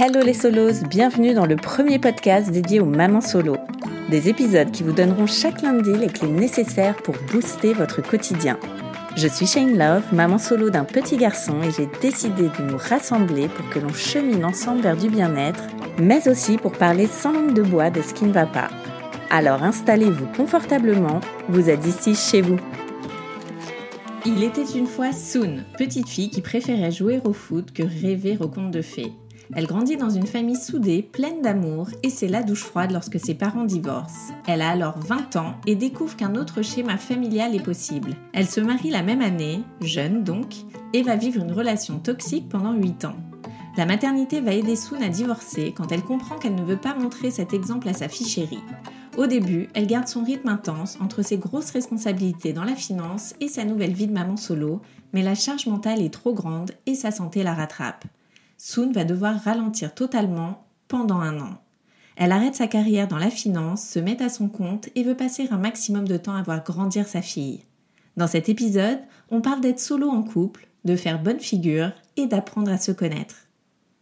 Hello les solos, bienvenue dans le premier podcast dédié aux mamans solo. Des épisodes qui vous donneront chaque lundi les clés nécessaires pour booster votre quotidien. Je suis Shane Love, maman solo d'un petit garçon et j'ai décidé de nous rassembler pour que l'on chemine ensemble vers du bien-être, mais aussi pour parler sans langue de bois de ce qui ne va pas. Alors installez-vous confortablement, vous êtes ici chez vous. Il était une fois Soon, petite fille qui préférait jouer au foot que rêver aux contes de fées. Elle grandit dans une famille soudée, pleine d'amour, et c'est la douche froide lorsque ses parents divorcent. Elle a alors 20 ans et découvre qu'un autre schéma familial est possible. Elle se marie la même année, jeune donc, et va vivre une relation toxique pendant 8 ans. La maternité va aider Soon à divorcer quand elle comprend qu'elle ne veut pas montrer cet exemple à sa fille chérie. Au début, elle garde son rythme intense entre ses grosses responsabilités dans la finance et sa nouvelle vie de maman solo, mais la charge mentale est trop grande et sa santé la rattrape. Soon va devoir ralentir totalement pendant un an. Elle arrête sa carrière dans la finance, se met à son compte et veut passer un maximum de temps à voir grandir sa fille. Dans cet épisode, on parle d'être solo en couple, de faire bonne figure et d'apprendre à se connaître.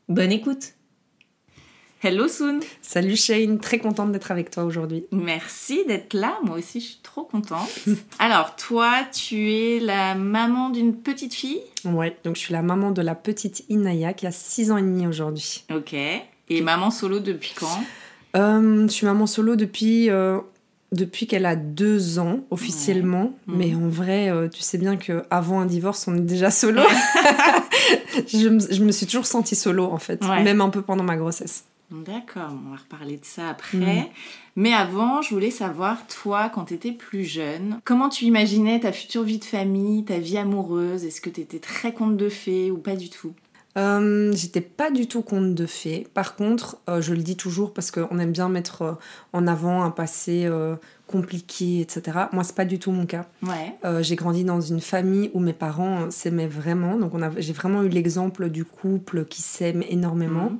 Bonne écoute Hello Soon Salut Shane, très contente d'être avec toi aujourd'hui. Merci d'être là, moi aussi je suis trop contente. Alors toi, tu es la maman d'une petite fille? Ouais, donc je suis la maman de la petite Inaya qui a 6 ans et demi aujourd'hui. Ok. Et maman solo depuis quand? Euh, je suis maman solo depuis, euh, depuis qu'elle a 2 ans officiellement, Ouais. mais en vrai, euh, tu sais bien qu'avant un divorce, on est déjà solo. je, me, je me suis toujours sentie solo en fait, Ouais. même un peu pendant ma grossesse. D'accord, on va reparler de ça après. Mhm. Mais avant, je voulais savoir, toi, quand tu étais plus jeune, comment tu imaginais ta future vie de famille, ta vie amoureuse? Est-ce que tu étais très conte de fées ou pas du tout? Euh, J'étais pas du tout conte de fées. Par contre, euh, je le dis toujours parce qu'on aime bien mettre euh, en avant un passé euh, compliqué, etc. Moi, c'est pas du tout mon cas. Ouais. Euh, j'ai grandi dans une famille où mes parents s'aimaient vraiment. Donc, j'ai vraiment eu l'exemple du couple qui s'aime énormément. Mhm.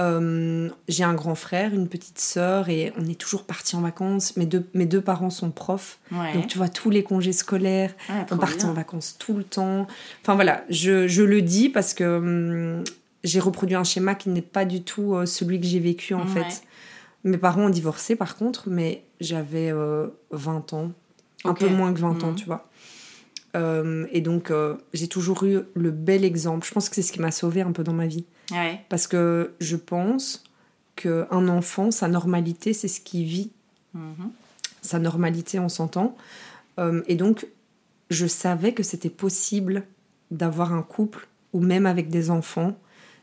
Euh, j'ai un grand frère, une petite sœur et on est toujours partis en vacances. Mes deux, mes deux parents sont profs. Ouais. Donc, tu vois, tous les congés scolaires, Ah, on partait bien. en vacances tout le temps. Enfin voilà, je, je le dis parce que hum, j'ai reproduit un schéma qui n'est pas du tout euh, celui que j'ai vécu en Ouais. fait. Mes parents ont divorcé par contre, mais j'avais euh, 20 ans, un peu moins que 20 ans, Mhm. tu vois. Euh, et donc euh, j'ai toujours eu le bel exemple. Je pense que c'est ce qui m'a sauvée un peu dans ma vie. Ouais. Parce que je pense qu'un enfant, sa normalité, c'est ce qu'il vit Mhm. sa normalité, on s'entend. Euh, et donc, je savais que c'était possible d'avoir un couple ou même avec des enfants.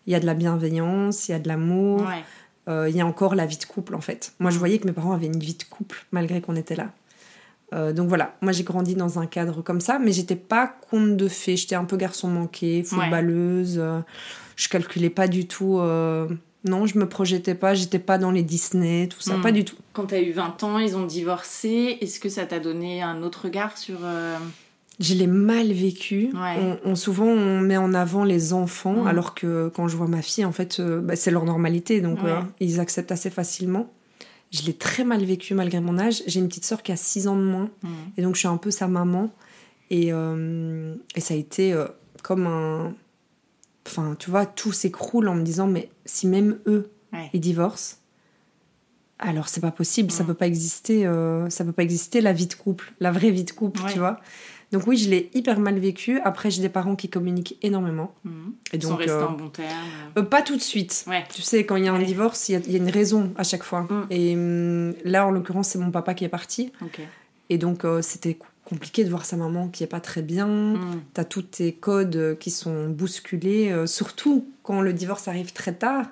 Il y a de la bienveillance, il y a de l'amour, Ouais. il y a encore la vie de couple en fait. Moi, je voyais que mes parents avaient une vie de couple malgré qu'on était là. Euh, donc voilà, moi j'ai grandi dans un cadre comme ça, mais j'étais pas conte de fées. J'étais un peu garçon manqué, footballeuse. euh, je calculais pas du tout. euh, non, je me projetais pas. J'étais pas dans les Disney, tout ça, Mm. pas du tout. Quand tu as eu 20 ans, ils ont divorcé. Est-ce que ça t'a donné un autre regard sur... Je l'ai mal vécu. Ouais. On, on- souvent, on met en avant les enfants, Mm. alors que quand je vois ma fille, en fait, bah, c'est leur normalité, donc Ouais. ils acceptent assez facilement. Je l'ai très mal vécu malgré mon âge. J'ai une petite sœur qui a 6 ans de moins, hmm. et donc je suis un peu sa maman. Et, euh, et ça a été euh, comme un. Enfin, tu vois, tout s'écroule en me disant, mais si même eux, Ouais. ils divorcent, alors c'est pas possible, ça Mm. peut pas exister, euh, ça peut pas exister la vie de couple, la vraie vie de couple, Ouais. tu vois. Donc oui, je l'ai hyper mal vécu. Après, j'ai des parents qui communiquent énormément. Mhm. Et donc, Ils sont restés en bon terme euh, Pas tout de suite. Tu sais, quand il y a un divorce, il y, a une raison à chaque fois. Mm. Et hum, là, en l'occurrence, c'est mon papa qui est parti. Et donc, c'était compliqué de voir sa maman qui est pas très bien. Mm. Tu as tous tes codes qui sont bousculés. surtout quand le divorce arrive très tard.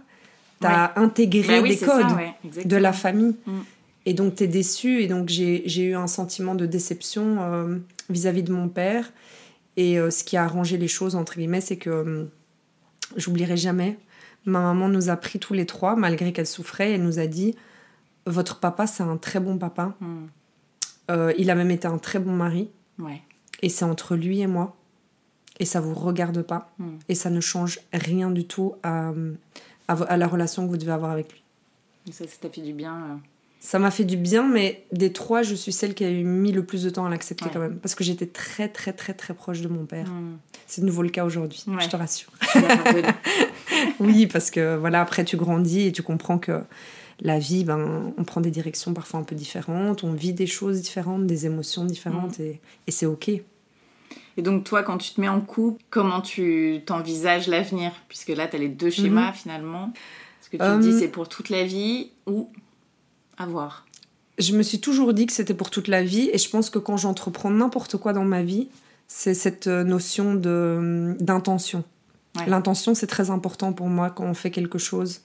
Tu as intégré bah des codes de la famille. Mm. Et donc, tu es déçu. Et donc, j'ai eu un sentiment de déception euh, vis-à-vis de mon père. Et euh, ce qui a arrangé les choses, entre guillemets, c'est que euh, j'oublierai jamais. Ma maman nous a pris tous les trois, malgré qu'elle souffrait. Elle nous a dit Votre papa, c'est un très bon papa. Mm. il a même été un très bon mari. Et c'est entre lui et moi. Et ça vous regarde pas. Mm. Et ça ne change rien du tout à, à, la relation que vous devez avoir avec lui. Et ça, ça t'a fait du bien ça m'a fait du bien, mais des trois, je suis celle qui a eu mis le plus de temps à l'accepter quand même. Parce que j'étais très, très, très, très proche de mon père. Hmm. C'est de nouveau le cas aujourd'hui, je te rassure. oui, parce que voilà, après, tu grandis et tu comprends que la vie, ben, on prend des directions parfois un peu différentes, on vit des choses différentes, des émotions différentes, hmm. et, et c'est OK. Et donc, toi, quand tu te mets en couple, comment tu t'envisages l'avenir? Puisque là, tu as les deux schémas mhm. finalement. Est-ce que tu te dis euh, c'est pour toute la vie ou à voir Je me suis toujours dit que c'était pour toute la vie et je pense que quand j'entreprends n'importe quoi dans ma vie, c'est cette euh, notion de d'intention. L'intention, c'est très important pour moi quand on fait quelque chose.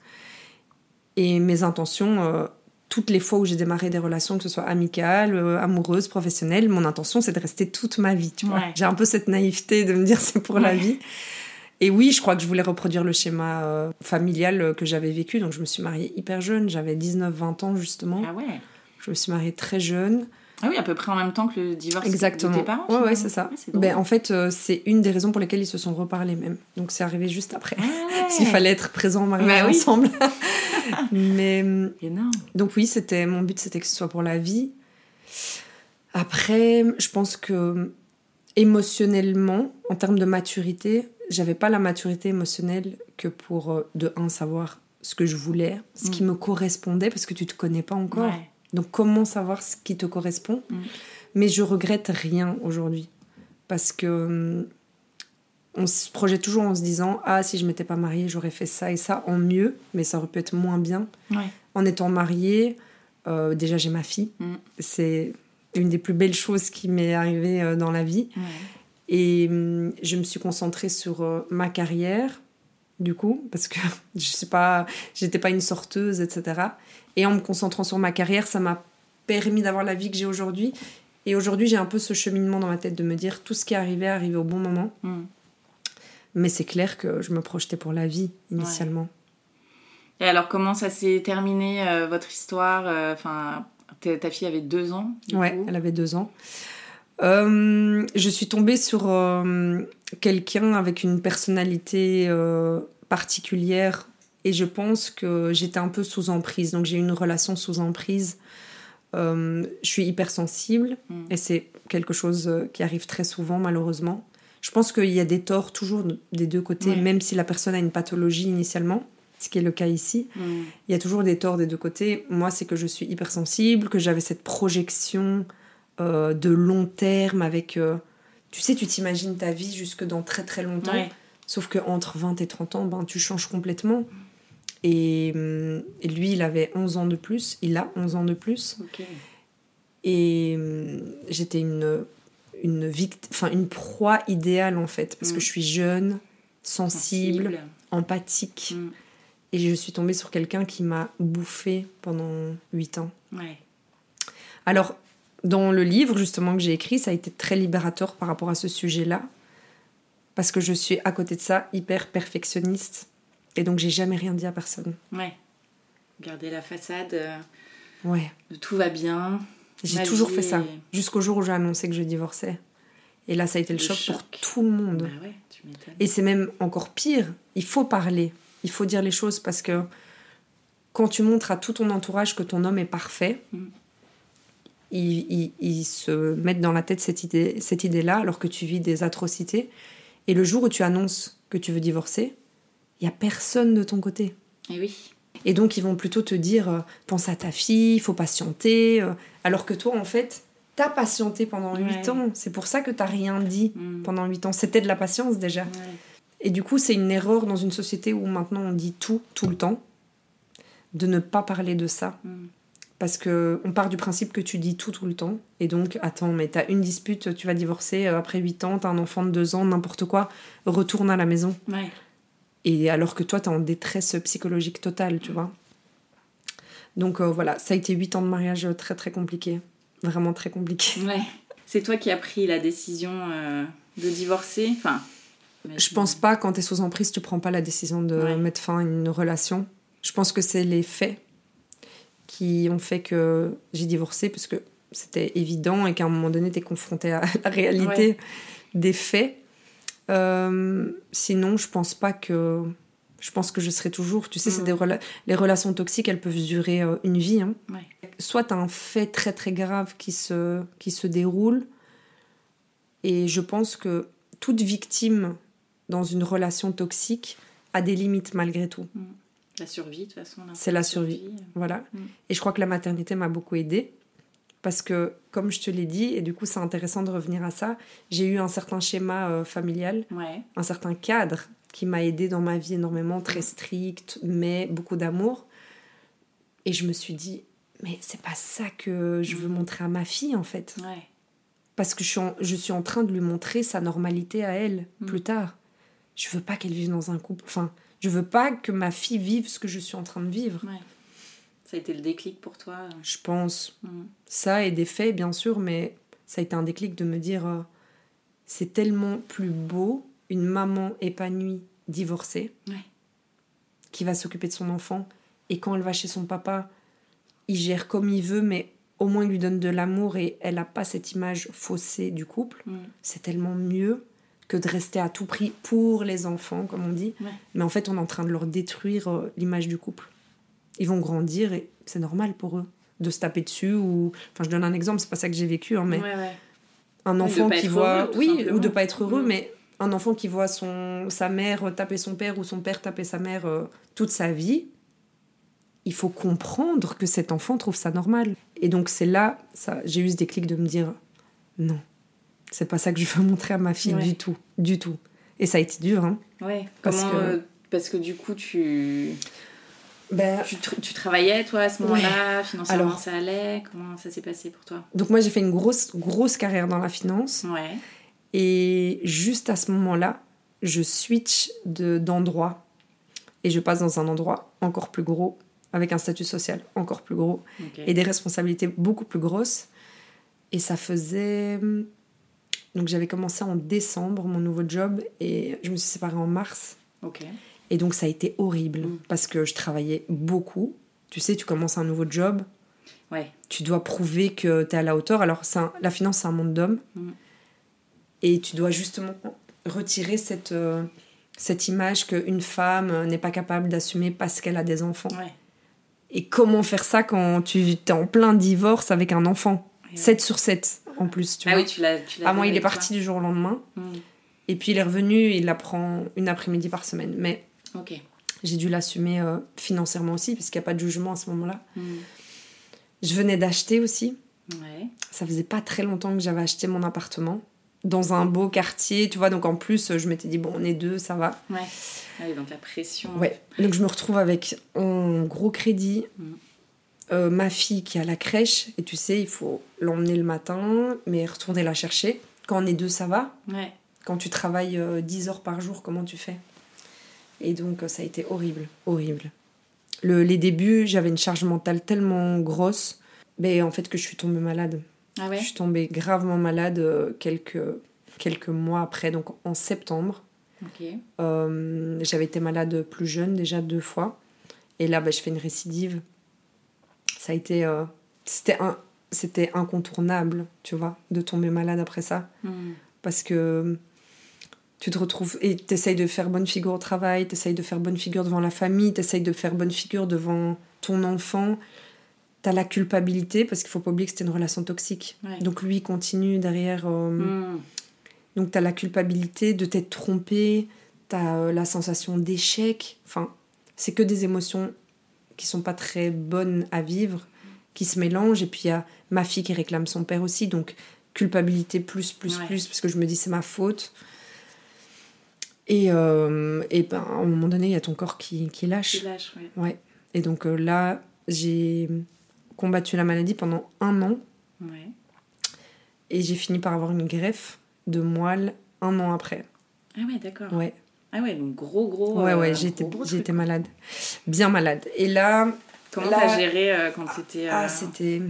Et mes intentions, euh, toutes les fois où j'ai démarré des relations, que ce soit amicales, euh, amoureuses, professionnelles, mon intention, c'est de rester toute ma vie. Tu vois J'ai un peu cette naïveté de me dire c'est pour la vie. Et oui, je crois que je voulais reproduire le schéma euh, familial euh, que j'avais vécu. Donc je me suis mariée hyper jeune, j'avais 19-20 ans justement. Ah ouais Je me suis mariée très jeune. Ah oui, à peu près en même temps que le divorce Exactement. de tes parents. Ouais, ouais, c'est ça. ben, en fait, euh, c'est une des raisons pour lesquelles ils se sont reparlés même. Donc c'est arrivé juste après. Ah qu'il fallait être présent, mariés bah ensemble. Mais Énorme. donc oui, c'était mon but, c'était que ce soit pour la vie. Après, je pense que émotionnellement, en termes de maturité, j'avais pas la maturité émotionnelle que pour, euh, de un, savoir ce que je voulais, ce qui mm. me correspondait, parce que tu te connais pas encore. Donc, comment savoir ce qui te correspond? Mm. Mais je regrette rien aujourd'hui. Parce que mm, on se projette toujours en se disant Ah, si je m'étais pas mariée, j'aurais fait ça et ça en mieux, mais ça aurait pu être moins bien. En étant mariée, euh, déjà j'ai ma fille. C'est une des plus belles choses qui m'est arrivée euh, dans la vie. Et hum, je me suis concentrée sur euh, ma carrière, du coup, parce que je sais pas, j'étais pas une sorteuse, etc. Et en me concentrant sur ma carrière, ça m'a permis d'avoir la vie que j'ai aujourd'hui. Et aujourd'hui, j'ai un peu ce cheminement dans ma tête de me dire tout ce qui est arrivé, arrivé au bon moment. Hmm. Mais c'est clair que je me projetais pour la vie initialement. Et alors, comment ça s'est terminé euh, votre histoire euh, Enfin, ta fille avait deux ans. Ouais, elle avait deux ans. Euh, je suis tombée sur euh, quelqu'un avec une personnalité euh, particulière et je pense que j'étais un peu sous emprise. Donc j'ai eu une relation sous emprise. je suis hypersensible mm. et c'est quelque chose qui arrive très souvent malheureusement. Je pense qu'il y a des torts toujours des deux côtés, même si la personne a une pathologie initialement, ce qui est le cas ici. Mm. Il y a toujours des torts des deux côtés. Moi, c'est que je suis hypersensible, que j'avais cette projection euh, de long terme avec... Euh, tu sais, tu t'imagines ta vie jusque dans très très longtemps. Sauf qu'entre 20 et 30 ans, ben, tu changes complètement. Et, hum, lui, il avait 11 ans de plus. Il a 11 ans de plus. Et j'étais une, une, enfin, une proie idéale, en fait. Parce que mm. je suis jeune, sensible, empathique. Mm. Et je suis tombée sur quelqu'un qui m'a bouffé pendant 8 ans. Alors, dans le livre justement que j'ai écrit, ça a été très libérateur par rapport à ce sujet-là. Parce que je suis à côté de ça hyper perfectionniste. Et donc j'ai jamais rien dit à personne. Ouais. Garder la façade. Euh, ouais. tout va bien. J'ai toujours fait ça. Jusqu'au jour où j'ai annoncé que je divorçais. Et là, ça a été le, choc, pour tout le monde. Bah ouais, tu et c'est même encore pire. Il faut parler. Il faut dire les choses parce que quand tu montres à tout ton entourage que ton homme est parfait, mm ils, se mettent dans la tête cette idée cette idée là alors que tu vis des atrocités et le jour où tu annonces que tu veux divorcer il y a personne de ton côté et eh oui et donc ils vont plutôt te dire euh, pense à ta fille il faut patienter euh, alors que toi en fait t'as patienté pendant 8 ans. C'est pour ça que t'as rien dit mm. pendant 8 ans. C'était de la patience déjà. Et du coup, c'est une erreur dans une société où maintenant on dit tout, tout le temps, de ne pas parler de ça. Mm. Parce que on part du principe que tu dis tout tout le temps. Et donc, attends, mais t'as une dispute, tu vas divorcer euh, après 8 ans, t'as un enfant de 2 ans, n'importe quoi, retourne à la maison. Et alors que toi, t'es en détresse psychologique totale, tu vois. Donc euh, voilà, ça a été 8 ans de mariage très très compliqué. Vraiment très compliqué. Ouais. C'est toi qui as pris la décision euh, de divorcer? Enfin. Je pense pas, quand t'es sous emprise, tu prends pas la décision de mettre fin à une relation. Je pense que c'est les faits qui ont fait que j'ai divorcé parce que c'était évident et qu'à un moment donné, tu es confronté à la réalité des faits. Euh, sinon, je pense pas que. Je pense que je serai toujours. Tu sais, c'est des les relations toxiques, elles peuvent durer euh, une vie. Hein. Soit tu as un fait très très grave qui se, qui se déroule. Et je pense que toute victime dans une relation toxique a des limites malgré tout. Mm. La survie, de toute façon. C'est la survie, voilà. Mm. Et je crois que la maternité m'a beaucoup aidée. Parce que, comme je te l'ai dit, et du coup c'est intéressant de revenir à ça, j'ai eu un certain schéma euh, familial, un certain cadre qui m'a aidé dans ma vie énormément, très strict, mais beaucoup d'amour. Et je me suis dit, mais c'est pas ça que je veux mm. montrer à ma fille en fait. Parce que je suis, en, je suis en train de lui montrer sa normalité à elle mm. plus tard. Je veux pas qu'elle vive dans un couple. Enfin, je veux pas que ma fille vive ce que je suis en train de vivre. Ça a été le déclic pour toi Je pense. Mm. Ça et des faits, bien sûr, mais ça a été un déclic de me dire euh, c'est tellement plus beau une maman épanouie, divorcée, qui va s'occuper de son enfant. Et quand elle va chez son papa, il gère comme il veut, mais au moins il lui donne de l'amour et elle n'a pas cette image faussée du couple. Mm. C'est tellement mieux que de rester à tout prix pour les enfants, comme on dit. Mais en fait, on est en train de leur détruire euh, l'image du couple. Ils vont grandir et c'est normal pour eux de se taper dessus ou enfin je donne un exemple c'est pas ça que j'ai vécu hein, mais un enfant qui voit oui ou de pas être heureux mm. mais un enfant qui voit son sa mère taper son père ou son père taper sa mère euh, toute sa vie il faut comprendre que cet enfant trouve ça normal et donc c'est là ça j'ai eu ce déclic de me dire non c'est pas ça que je veux montrer à ma fille du tout, du tout. Et ça a été dur, hein. Ouais. Parce que... Euh, parce que du coup, tu... Ben... Tu, travaillais, toi, à ce moment-là? Financièrement, Alors... ça allait? Comment ça s'est passé pour toi? Donc moi, j'ai fait une grosse, grosse carrière dans la finance. Ouais. Et juste à ce moment-là, je switch d'endroit. et je passe dans un endroit encore plus gros, avec un statut social encore plus gros, et des responsabilités beaucoup plus grosses. Et ça faisait donc j'avais commencé en décembre mon nouveau job et je me suis séparée en mars. Ok. Et donc ça a été horrible mm. parce que je travaillais beaucoup. Tu sais, tu commences un nouveau job. Ouais. Tu dois prouver que tu es à la hauteur. Alors la finance, c'est un monde d'hommes. Mm. Et tu dois justement retirer cette, euh, cette image qu'une femme n'est pas capable d'assumer parce qu'elle a des enfants. Ouais. Et comment faire ça quand tu es en plein divorce avec un enfant? 7 sur 7 en plus. Tu ah oui, tu l'as. Ah, moi, il est parti du jour au lendemain. Hmm. Et puis il est revenu, il la prend une après-midi par semaine. Mais j'ai dû l'assumer euh, financièrement aussi, puisqu'il n'y a pas de jugement à ce moment-là. Hmm. Je venais d'acheter aussi. Ouais. Ça faisait pas très longtemps que j'avais acheté mon appartement dans un beau quartier, tu vois. Donc en plus, je m'étais dit, bon, on est deux, ça va. Ouais. Ah donc la pression. Ouais. Donc je me retrouve avec un gros crédit. Hmm. Euh, ma fille qui a la crèche, et tu sais, il faut l'emmener le matin, mais retourner la chercher. Quand on est deux, ça va. Ouais. Quand tu travailles 10 euh, heures par jour, comment tu fais? Et donc, euh, ça a été horrible, horrible. Le, les débuts, j'avais une charge mentale tellement grosse, mais en fait, que je suis tombée malade. Ah ouais? Je suis tombée gravement malade quelques, quelques mois après, donc en septembre. j'avais été malade plus jeune, déjà deux fois. Et là, bah, je fais une récidive ça a été. Euh, c'était un, c'était incontournable, tu vois, de tomber malade après ça. Hmm. Parce que tu te retrouves et tu essayes de faire bonne figure au travail, tu essayes de faire bonne figure devant la famille, tu essayes de faire bonne figure devant ton enfant. Tu as la culpabilité, parce qu'il faut pas oublier que c'était une relation toxique. Donc lui continue derrière. Euh, hmm. Donc tu as la culpabilité de t'être trompé, tu as euh, la sensation d'échec. Enfin, c'est que des émotions qui sont pas très bonnes à vivre. qui se mélangent. Et puis il y a ma fille qui réclame son père aussi, donc culpabilité plus, plus, plus, parce que je me dis c'est ma faute. Et, euh, et ben, à un moment donné, il y a ton corps qui, qui lâche. Qui lâche, ouais. ouais. Et donc euh, là, j'ai combattu la maladie pendant un an. Ouais. Et j'ai fini par avoir une greffe de moelle un an après. Ah ouais, d'accord. Ouais. Ah ouais, donc gros, gros. Ouais, ouais, euh, j'étais, j'étais malade. Bien malade. Et là. Comment là- t'as géré euh, quand t'étais. euh, Ah, c'était.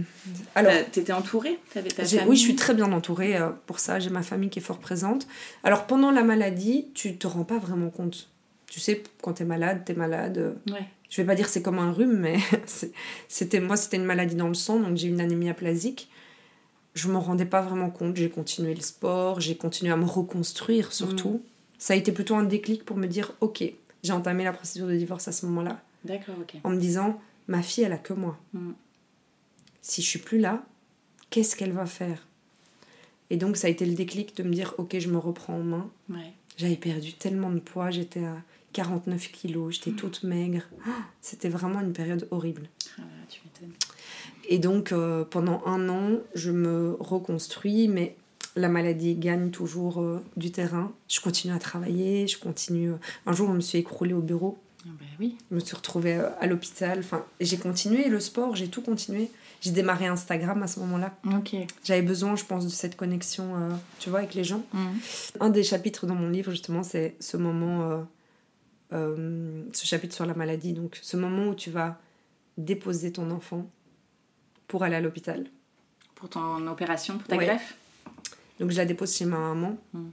Alors. T'étais entourée? T'avais ta famille oui, je suis très bien entourée euh, pour ça. J'ai ma famille qui est fort présente. Alors, pendant la maladie, tu te rends pas vraiment compte. Tu sais, quand t'es malade, t'es malade. Ouais. Je vais pas dire c'est comme un rhume, mais c'était moi, c'était une maladie dans le sang, donc j'ai une anémie aplasique. Je m'en rendais pas vraiment compte. J'ai continué le sport, j'ai continué à me reconstruire surtout. Ça a été plutôt un déclic pour me dire ok, j'ai entamé la procédure de divorce à ce moment-là, D'accord, ok. en me disant ma fille, elle a que moi. Mm. Si je suis plus là, qu'est-ce qu'elle va faire? Et donc ça a été le déclic de me dire ok, je me reprends en main. Ouais. J'avais perdu tellement de poids, j'étais à 49 kilos, j'étais toute maigre. Ah, C'était vraiment une période horrible. Ah, tu m'étonnes. Et donc euh, pendant un an, je me reconstruis, mais la maladie gagne toujours euh, du terrain. Je continue à travailler, je continue. euh, Un jour, je me suis écroulée au bureau, Ah bah oui. je me suis retrouvée euh, à l'hôpital. Enfin, j'ai continué le sport, j'ai tout continué. J'ai démarré Instagram à ce moment-là. Ok. J'avais besoin, je pense, de cette connexion, euh, tu vois, avec les gens. Mm. Un des chapitres dans mon livre, justement, c'est ce moment, euh, euh, ce chapitre sur la maladie. Donc, ce moment où tu vas déposer ton enfant pour aller à l'hôpital. Pour ton opération, pour ta Ouais. greffe? Donc, je la dépose chez ma maman. Mm.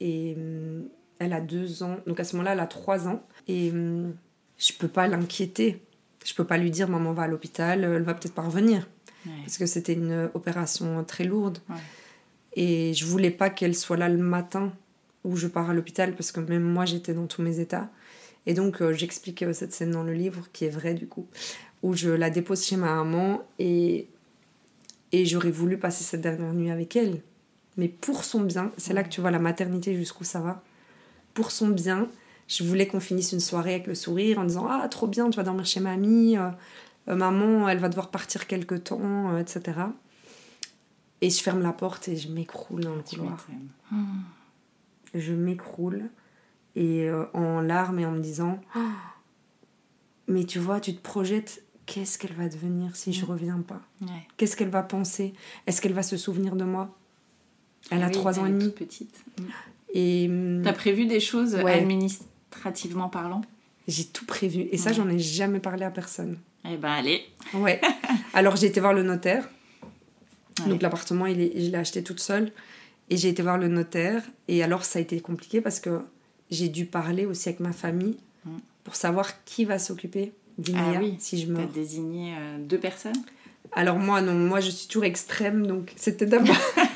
Et hum, elle a deux ans. Donc, à ce moment-là, elle a trois ans. Et hum, je peux pas l'inquiéter. Je peux pas lui dire, maman va à l'hôpital, elle va peut-être pas revenir. Ouais. Parce que c'était une opération très lourde. Ouais. Et je voulais pas qu'elle soit là le matin où je pars à l'hôpital parce que même moi j'étais dans tous mes états. Et donc euh, j'explique euh, cette scène dans le livre qui est vraie du coup, où je la dépose chez ma maman et, et j'aurais voulu passer cette dernière nuit avec elle. Mais pour son bien, c'est là que tu vois la maternité jusqu'où ça va. Pour son bien, je voulais qu'on finisse une soirée avec le sourire en disant Ah, trop bien, tu vas dormir chez mamie, euh, euh, maman, elle va devoir partir quelque temps, euh, etc. Et je ferme la porte et je m'écroule dans le couloir. m'étonnes. Je m'écroule et en larmes et en me disant Ah, Mais tu vois, tu te projettes, qu'est-ce qu'elle va devenir si je reviens pas? Ouais. Qu'est-ce qu'elle va penser? Est-ce qu'elle va se souvenir de moi? Elle Ah a trois ans et elle est demi. petite. Et hum, T'as prévu des choses Ouais. administrativement parlant? J'ai tout prévu. Et ça, Ouais. j'en ai jamais parlé à personne. Eh ben allez. Ouais. Alors j'ai été voir le notaire. Ouais. Donc l'appartement, il est- je l'ai acheté toute seule. Et j'ai été voir le notaire. Et alors ça a été compliqué parce que j'ai dû parler aussi avec ma famille Mm. pour savoir qui va s'occuper du Ah oui, si je T'as meurs. désigné euh, deux personnes? Alors moi, non, moi je suis toujours extrême. Donc c'était d'abord...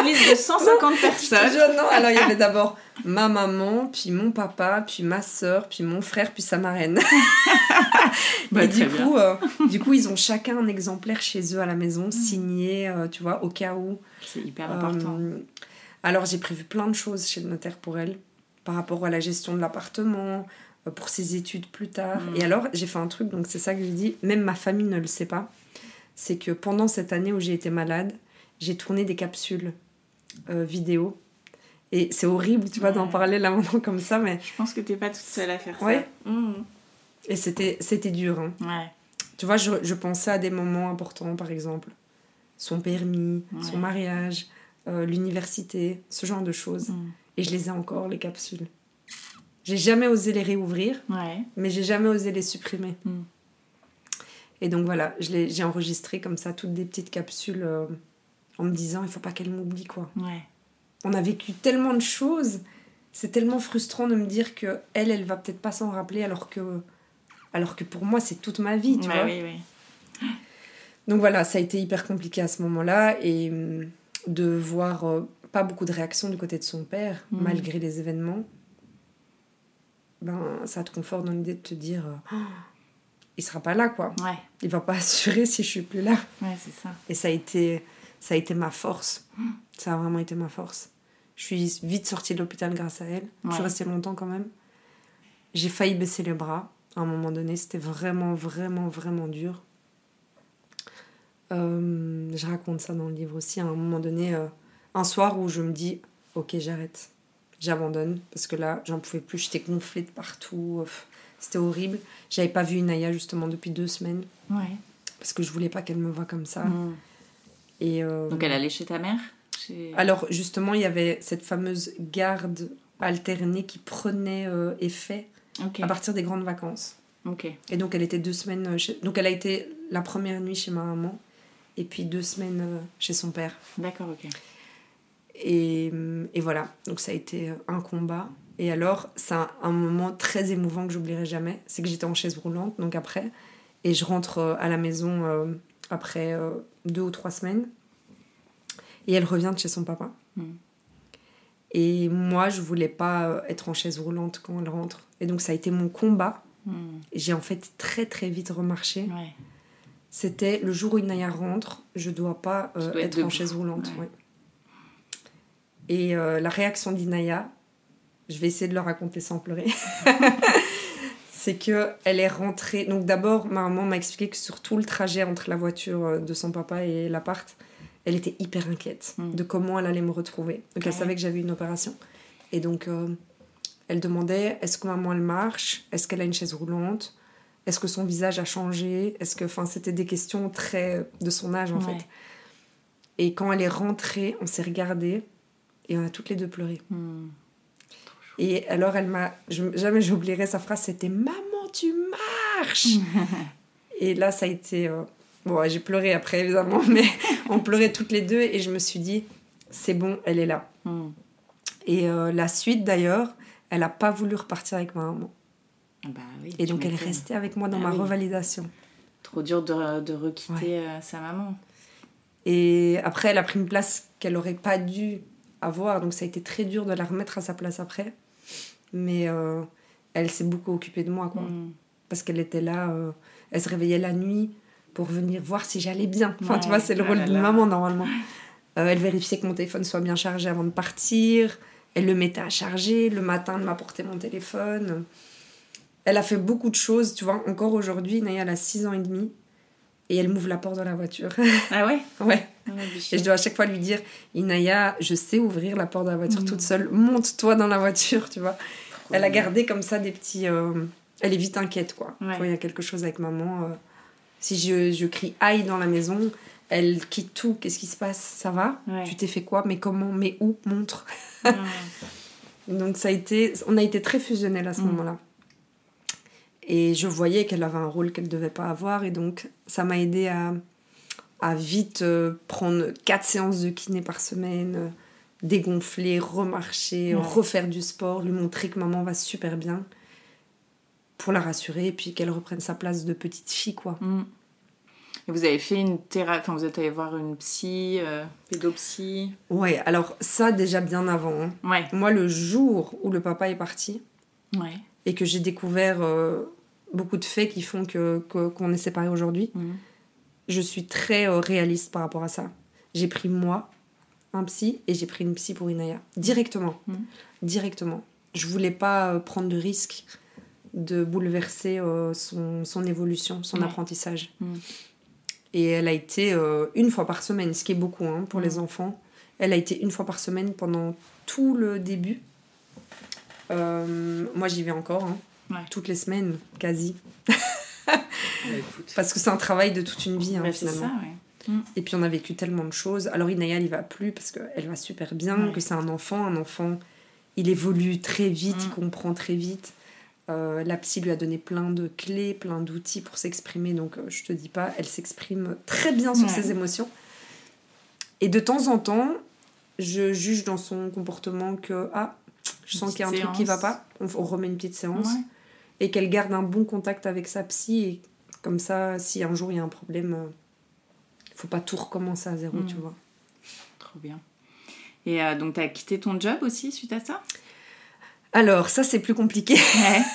Une liste de 150 personnes. Je- non, alors il y avait d'abord ma maman, puis mon papa, puis ma soeur, puis mon frère, puis sa marraine. Bah, et très du coup, euh, du coup, ils ont chacun un exemplaire chez eux à la maison, signé, euh, tu vois, au cas où. C'est hyper important. Euh, alors j'ai prévu plein de choses chez le notaire pour elle, par rapport à la gestion de l'appartement, pour ses études plus tard. Mm. Et alors j'ai fait un truc, donc c'est ça que je dis, même ma famille ne le sait pas, c'est que pendant cette année où j'ai été malade, j'ai tourné des capsules euh, vidéo. Et c'est horrible, tu vois, d'en Ouais. parler là maintenant comme ça, mais... Je pense que t'es pas toute seule à faire Ouais. ça. Mm. Et c'était c'était dur, hein. Ouais. Tu vois, je, je pensais à des moments importants, par exemple. Son permis, son mariage, euh, l'université, ce genre de choses. Mm. Et je les ai encore, les capsules. J'ai jamais osé les réouvrir, Ouais. mais j'ai jamais osé les supprimer. Mm. Et donc voilà, je j'ai enregistré comme ça toutes des petites capsules euh, en me disant, il faut pas qu'elle m'oublie, quoi. Ouais. On a vécu tellement de choses, c'est tellement frustrant de me dire que elle, elle va peut-être pas s'en rappeler alors que, alors que pour moi, c'est toute ma vie, tu Ouais, vois. oui, oui. Donc voilà, ça a été hyper compliqué à ce moment-là et hum, de voir euh, pas beaucoup de réactions du côté de son père Mhm. malgré les événements. Ben ça te conforte dans l'idée de te dire Oh, il sera pas là quoi. Ouais. Il va pas assurer si je suis plus là. Ouais, c'est ça. Et ça a été ça a été ma force. Ça a vraiment été ma force. Je suis vite sortie de l'hôpital grâce à elle. Je suis restée longtemps quand même. J'ai failli baisser les bras à un moment donné, c'était vraiment vraiment vraiment dur. je raconte ça dans le livre aussi, à un moment donné, un soir où je me dis, ok, j'arrête, j'abandonne, parce que là, j'en pouvais plus, j'étais gonflée de partout, c'était horrible. J'avais pas vu Inaya justement depuis deux semaines. Ouais. Parce que je voulais pas qu'elle me voie comme ça. Mm. Et, Donc elle allait chez ta mère Alors justement, il y avait cette fameuse garde alternée qui prenait effet à partir des grandes vacances. Et donc elle était deux semaines euh, chez... Donc elle a été la première nuit chez ma maman et puis deux semaines euh, chez son père. D'accord, ok. Et, euh, et, voilà, donc ça a été un combat. Et alors, c'est un, moment très émouvant que j'oublierai jamais. C'est que j'étais en chaise roulante, donc après, et je rentre à la maison après deux ou trois semaines. Et elle revient de chez son papa. Hmm. Et moi, je voulais pas être en chaise roulante quand elle rentre. Et donc, ça a été mon combat Hmm. J'ai en fait très très vite remarché. C'était le jour où Inaya rentre, je dois pas euh, être, en chaise roulante. Et euh, la réaction d'Inaya, je vais essayer de le raconter sans pleurer. c'est que elle est rentrée. Donc d'abord, ma maman m'a expliqué que sur tout le trajet entre la voiture euh, de son papa et l'appart, elle était hyper inquiète hmm. de comment elle allait me retrouver. Donc elle savait que j'avais une opération. Et donc elle demandait est-ce que maman elle marche? Est-ce qu'elle a une chaise roulante? Est-ce que son visage a changé? Est-ce que, enfin, c'était des questions très de son âge en fait. Et quand elle est rentrée, on s'est regardé et on a toutes les deux pleuré. Hmm. Et alors elle m'a, jamais j'oublierai sa phrase, c'était maman tu marches. et là ça a été, euh, bon j'ai pleuré après évidemment, mais on pleurait toutes les deux et je me suis dit c'est bon, elle est là. Hmm. Et euh, la suite d'ailleurs, elle n'a pas voulu repartir avec ma maman. Ah bah et donc elle est restée avec moi dans ah ma revalidation. Trop dur de, de requitter euh, sa maman. Et après, elle a pris une place qu'elle n'aurait pas dû avoir, donc ça a été très dur de la remettre à sa place après. Mais euh, elle s'est beaucoup occupée de moi, quoi. Mm. Parce qu'elle était là, euh, elle se réveillait la nuit pour venir voir si j'allais bien. Enfin, tu vois, c'est le rôle d'une maman normalement. elle vérifiait que mon téléphone soit bien chargé avant de partir. Elle le mettait à charger, le matin, elle m'apportait mon téléphone. Elle a fait beaucoup de choses, tu vois. Encore aujourd'hui, Naya, elle a 6 ans et demi. Et elle m'ouvre la porte dans la voiture. Ah ouais? Ouais. Ah, et je dois à chaque fois lui dire Inaya, je sais ouvrir la porte de la voiture toute seule. Monte-toi dans la voiture, tu vois. elle a gardé comme ça des petits. Euh, elle est vite inquiète, quoi. Quand il y a quelque chose avec maman. Euh, si je, je crie aïe dans la maison, elle quitte tout. Qu'est-ce qui se passe? Ça va? Tu t'es fait quoi? Mais comment? Mais où? Montre. Donc ça a été, on a été très fusionnels à ce mm. moment-là. Et je voyais qu'elle avait un rôle qu'elle ne devait pas avoir. Et donc ça m'a aidé à, à vite euh, prendre quatre séances de kiné par semaine, euh, dégonfler, remarcher, refaire du sport, lui montrer que maman va super bien pour la rassurer et puis qu'elle reprenne sa place de petite fille quoi. Mm. Et vous avez fait une thérapie, enfin vous êtes allé voir une psy, euh, pédopsie? Ouais, alors ça déjà bien avant. Hein. Ouais. Moi, le jour où le papa est parti, ouais. et que j'ai découvert euh, beaucoup de faits qui font que qu'on est séparés aujourd'hui, mhm. je suis très euh, réaliste par rapport à ça. J'ai pris moi, un psy, et j'ai pris une psy pour Inaya. Directement. Mhm. Directement. Je voulais pas prendre de risque de bouleverser son, son, évolution, son apprentissage. Mhm. Et elle a été euh, une fois par semaine, ce qui est beaucoup hein, pour les enfants. Elle a été une fois par semaine pendant tout le début. Euh, moi, j'y vais encore, hein. Toutes les semaines, quasi. Parce que c'est un travail de toute une vie, hein, finalement. Ça, mm. Et puis, on a vécu tellement de choses. Alors, Inaya, il va plus parce qu'elle va super bien, que c'est un enfant. Un enfant, il évolue très vite, il mm. comprend très vite. Euh, la psy lui a donné plein de clés, plein d'outils pour s'exprimer. Donc, euh, je te dis pas, elle s'exprime très bien sur ses émotions. Et de temps en temps, je juge dans son comportement que, ah, je sens qu'il y a un truc qui va pas. On, remet une petite séance. Et qu'elle garde un bon contact avec sa psy. Et comme ça, si un jour il y a un problème, il euh, faut pas tout recommencer à zéro, tu mm. vois. Trop bien. Et donc, tu as quitté ton job aussi suite à ça? Alors, ça, c'est plus compliqué.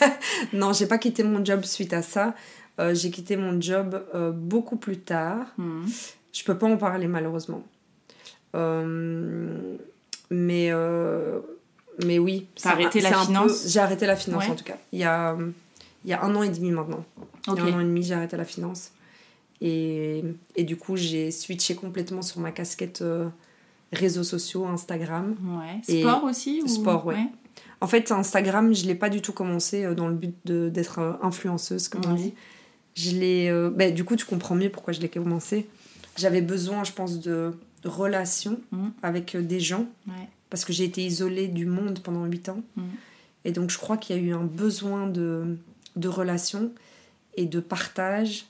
non, j'ai pas quitté mon job suite à ça. Euh, j'ai quitté mon job euh, beaucoup plus tard. Hmm. Je peux pas en parler, malheureusement. Euh, mais, mais oui. T'as arrêté la finance J'ai arrêté la finance, en tout cas. Il y, a, il y a un an et demi maintenant. Il y a un an et demi, j'ai arrêté la finance. Et, et du coup, j'ai switché complètement sur ma casquette euh, réseaux sociaux, Instagram. Ouais. Sport aussi Sport, ouais. En fait, Instagram, je ne l'ai pas du tout commencé euh, dans le but d'être euh, influenceuse, comme on dit. Je l'ai, bah, du coup, tu comprends mieux pourquoi je l'ai commencé. J'avais besoin, je pense, de, relations mmh. avec des gens. Parce que j'ai été isolée du monde pendant 8 ans. Mmh. Et donc, je crois qu'il y a eu un besoin de, de relations et de partage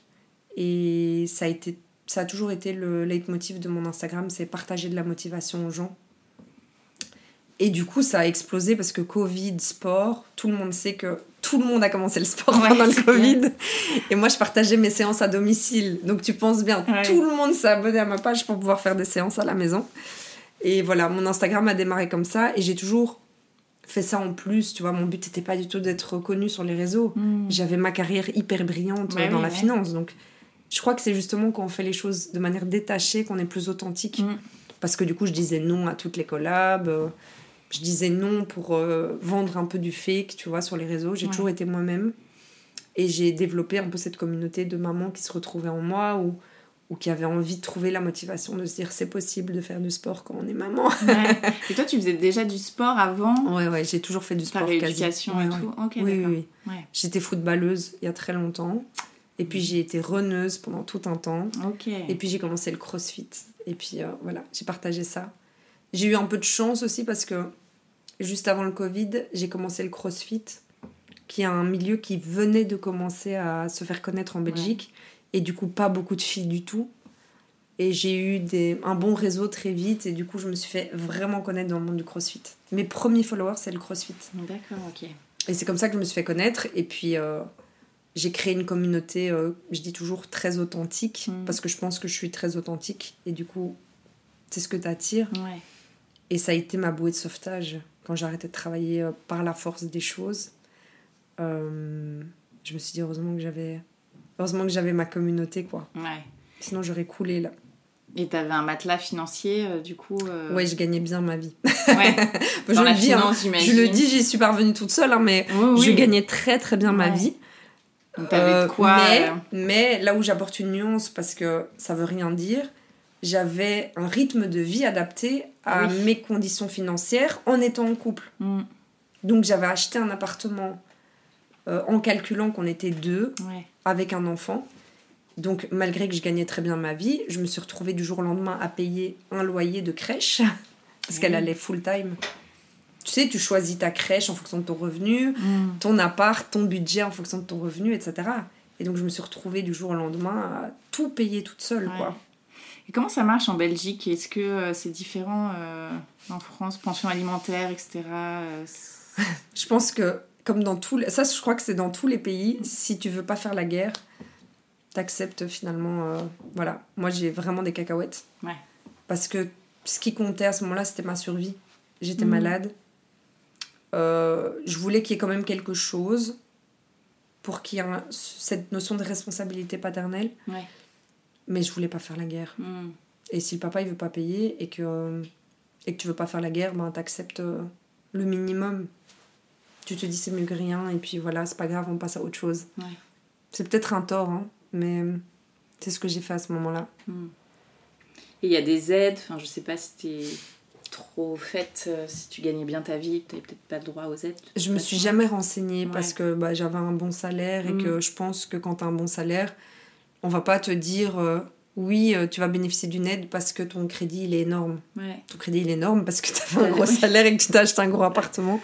et ça a, été, ça a toujours été le leitmotiv de mon Instagram, c'est partager de la motivation aux gens. Et du coup, ça a explosé parce que Covid, sport, tout le monde sait que tout le monde a commencé le sport pendant le Covid. Et moi, je partageais mes séances à domicile. Donc, tu penses bien, tout le monde s'est abonné à ma page pour pouvoir faire des séances à la maison. Et voilà, mon Instagram a démarré comme ça. Et j'ai toujours fait ça en plus. Tu vois, mon but n'était pas du tout d'être reconnue sur les réseaux. Hmm. J'avais ma carrière hyper brillante dans la finance. Donc, je crois que c'est justement quand on fait les choses de manière détachée qu'on est plus authentique. Mm. Parce que du coup, je disais non à toutes les collabs. Euh, je disais non pour euh, vendre un peu du fake, tu vois, sur les réseaux. J'ai toujours été moi-même. Et j'ai développé un peu cette communauté de mamans qui se retrouvaient en moi ou, ou qui avaient envie de trouver la motivation de se dire c'est possible de faire du sport quand on est maman. Et toi, tu faisais déjà du sport avant Ouais, ouais, j'ai toujours fait du sport. Rééducation et tout Oui, oui, oui. J'étais footballeuse il y a très longtemps. Et puis j'ai été runneuse pendant tout un temps. Et puis j'ai commencé le crossfit. Et puis euh, voilà, j'ai partagé ça. J'ai eu un peu de chance aussi parce que juste avant le Covid, j'ai commencé le crossfit, qui est un milieu qui venait de commencer à se faire connaître en Belgique. Et du coup, pas beaucoup de filles du tout. Et j'ai eu des, un bon réseau très vite. Et du coup, je me suis fait vraiment connaître dans le monde du crossfit. Mes premiers followers, c'est le crossfit. D'accord, ok. Et c'est comme ça que je me suis fait connaître. Et puis. Euh, j'ai créé une communauté, euh, je dis toujours très authentique, mm. parce que je pense que je suis très authentique. Et du coup, c'est ce que t'attires. Ouais. Et ça a été ma bouée de sauvetage. Quand arrêté de travailler euh, par la force des choses, je me suis dit heureusement que j'avais heureusement que j'avais ma communauté, quoi. Ouais. Sinon, j'aurais coulé là. Et t'avais un matelas financier, du coup Ouais, je gagnais bien ma vie. Ouais. je, le dis, hein. je le dis, j'y suis parvenue toute seule, hein, mais je gagnais très très bien ma vie. Euh, quoi mais, euh mais là où j'apporte une nuance, parce que ça veut rien dire, j'avais un rythme de vie adapté à mes conditions financières en étant en couple. Mm. Donc j'avais acheté un appartement euh, en calculant qu'on était deux avec un enfant. Donc malgré que je gagnais très bien ma vie, je me suis retrouvée du jour au lendemain à payer un loyer de crèche parce qu'elle allait full time tu sais, tu choisis ta crèche en fonction de ton revenu, mm. ton appart, ton budget en fonction de ton revenu, etc. Et donc, je me suis retrouvée du jour au lendemain à tout payer toute seule, quoi. Et comment ça marche en Belgique? Est-ce que euh, c'est différent euh, en France Pension alimentaire, etc. Euh, je pense que, comme dans tous les... Ça, je crois que c'est dans tous les pays. Si tu veux pas faire la guerre, t'acceptes finalement... Voilà. Moi, j'ai vraiment des cacahuètes. Ouais. Parce que ce qui comptait à ce moment-là, c'était ma survie. J'étais mm. malade euh, je voulais qu'il y ait quand même quelque chose pour qu'il y ait cette notion de responsabilité paternelle. Mais je voulais pas faire la guerre. Hmm. Et si le papa il veut pas payer et que, et que tu veux pas faire la guerre, ben t'acceptes euh, le minimum. Tu te dis c'est mieux que rien et puis voilà, c'est pas grave, on passe à autre chose. C'est peut-être un tort, hein, mais c'est ce que j'ai fait à ce moment-là. Hmm. Et il y a des aides, enfin je sais pas si t'es trop faite. Euh, si tu gagnais bien ta vie, tu n'avais peut-être pas le droit aux aides. Je me suis jamais renseignée parce que bah, j'avais un bon salaire et que mm. je pense que quand tu as un bon salaire, on va pas te dire euh, oui, euh, tu vas bénéficier d'une aide parce que ton crédit il est énorme. Ton crédit il est énorme parce que tu as un gros salaire et que tu acheté un gros appartement.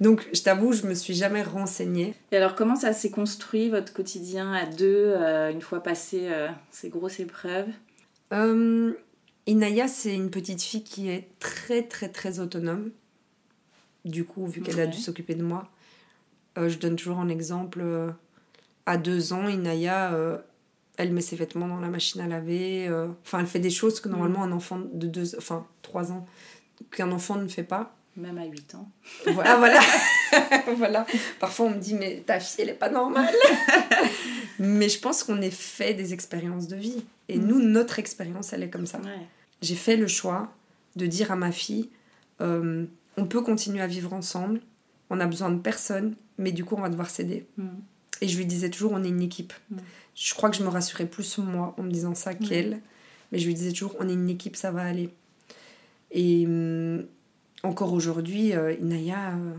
Donc, je t'avoue, je me suis jamais renseignée. Et alors, comment ça s'est construit votre quotidien à deux, une fois passé ces grosses épreuves? Inaya, c'est une petite fille qui est très très très autonome. Du coup, vu qu'elle a dû s'occuper de moi, euh, je donne toujours un exemple. Euh, à deux ans, Inaya, euh, elle met ses vêtements dans la machine à laver. Enfin, elle fait des choses que normalement un enfant de deux, enfin trois ans, qu'un enfant ne fait pas. Même à 8 ans. Voilà, voilà. voilà. Parfois, on me dit, mais ta fille, elle est pas normale. mais je pense qu'on est fait des expériences de vie. Et mm. nous, notre expérience, elle est comme ça. Ouais j'ai fait le choix de dire à ma fille euh, on peut continuer à vivre ensemble, on a besoin de personne, mais du coup on va devoir céder. Mm. Et je lui disais toujours, on est une équipe. Je crois que je me rassurais plus moi en me disant ça qu'elle. Mais je lui disais toujours, on est une équipe, ça va aller. Et hum, encore aujourd'hui, euh, Inaya, euh,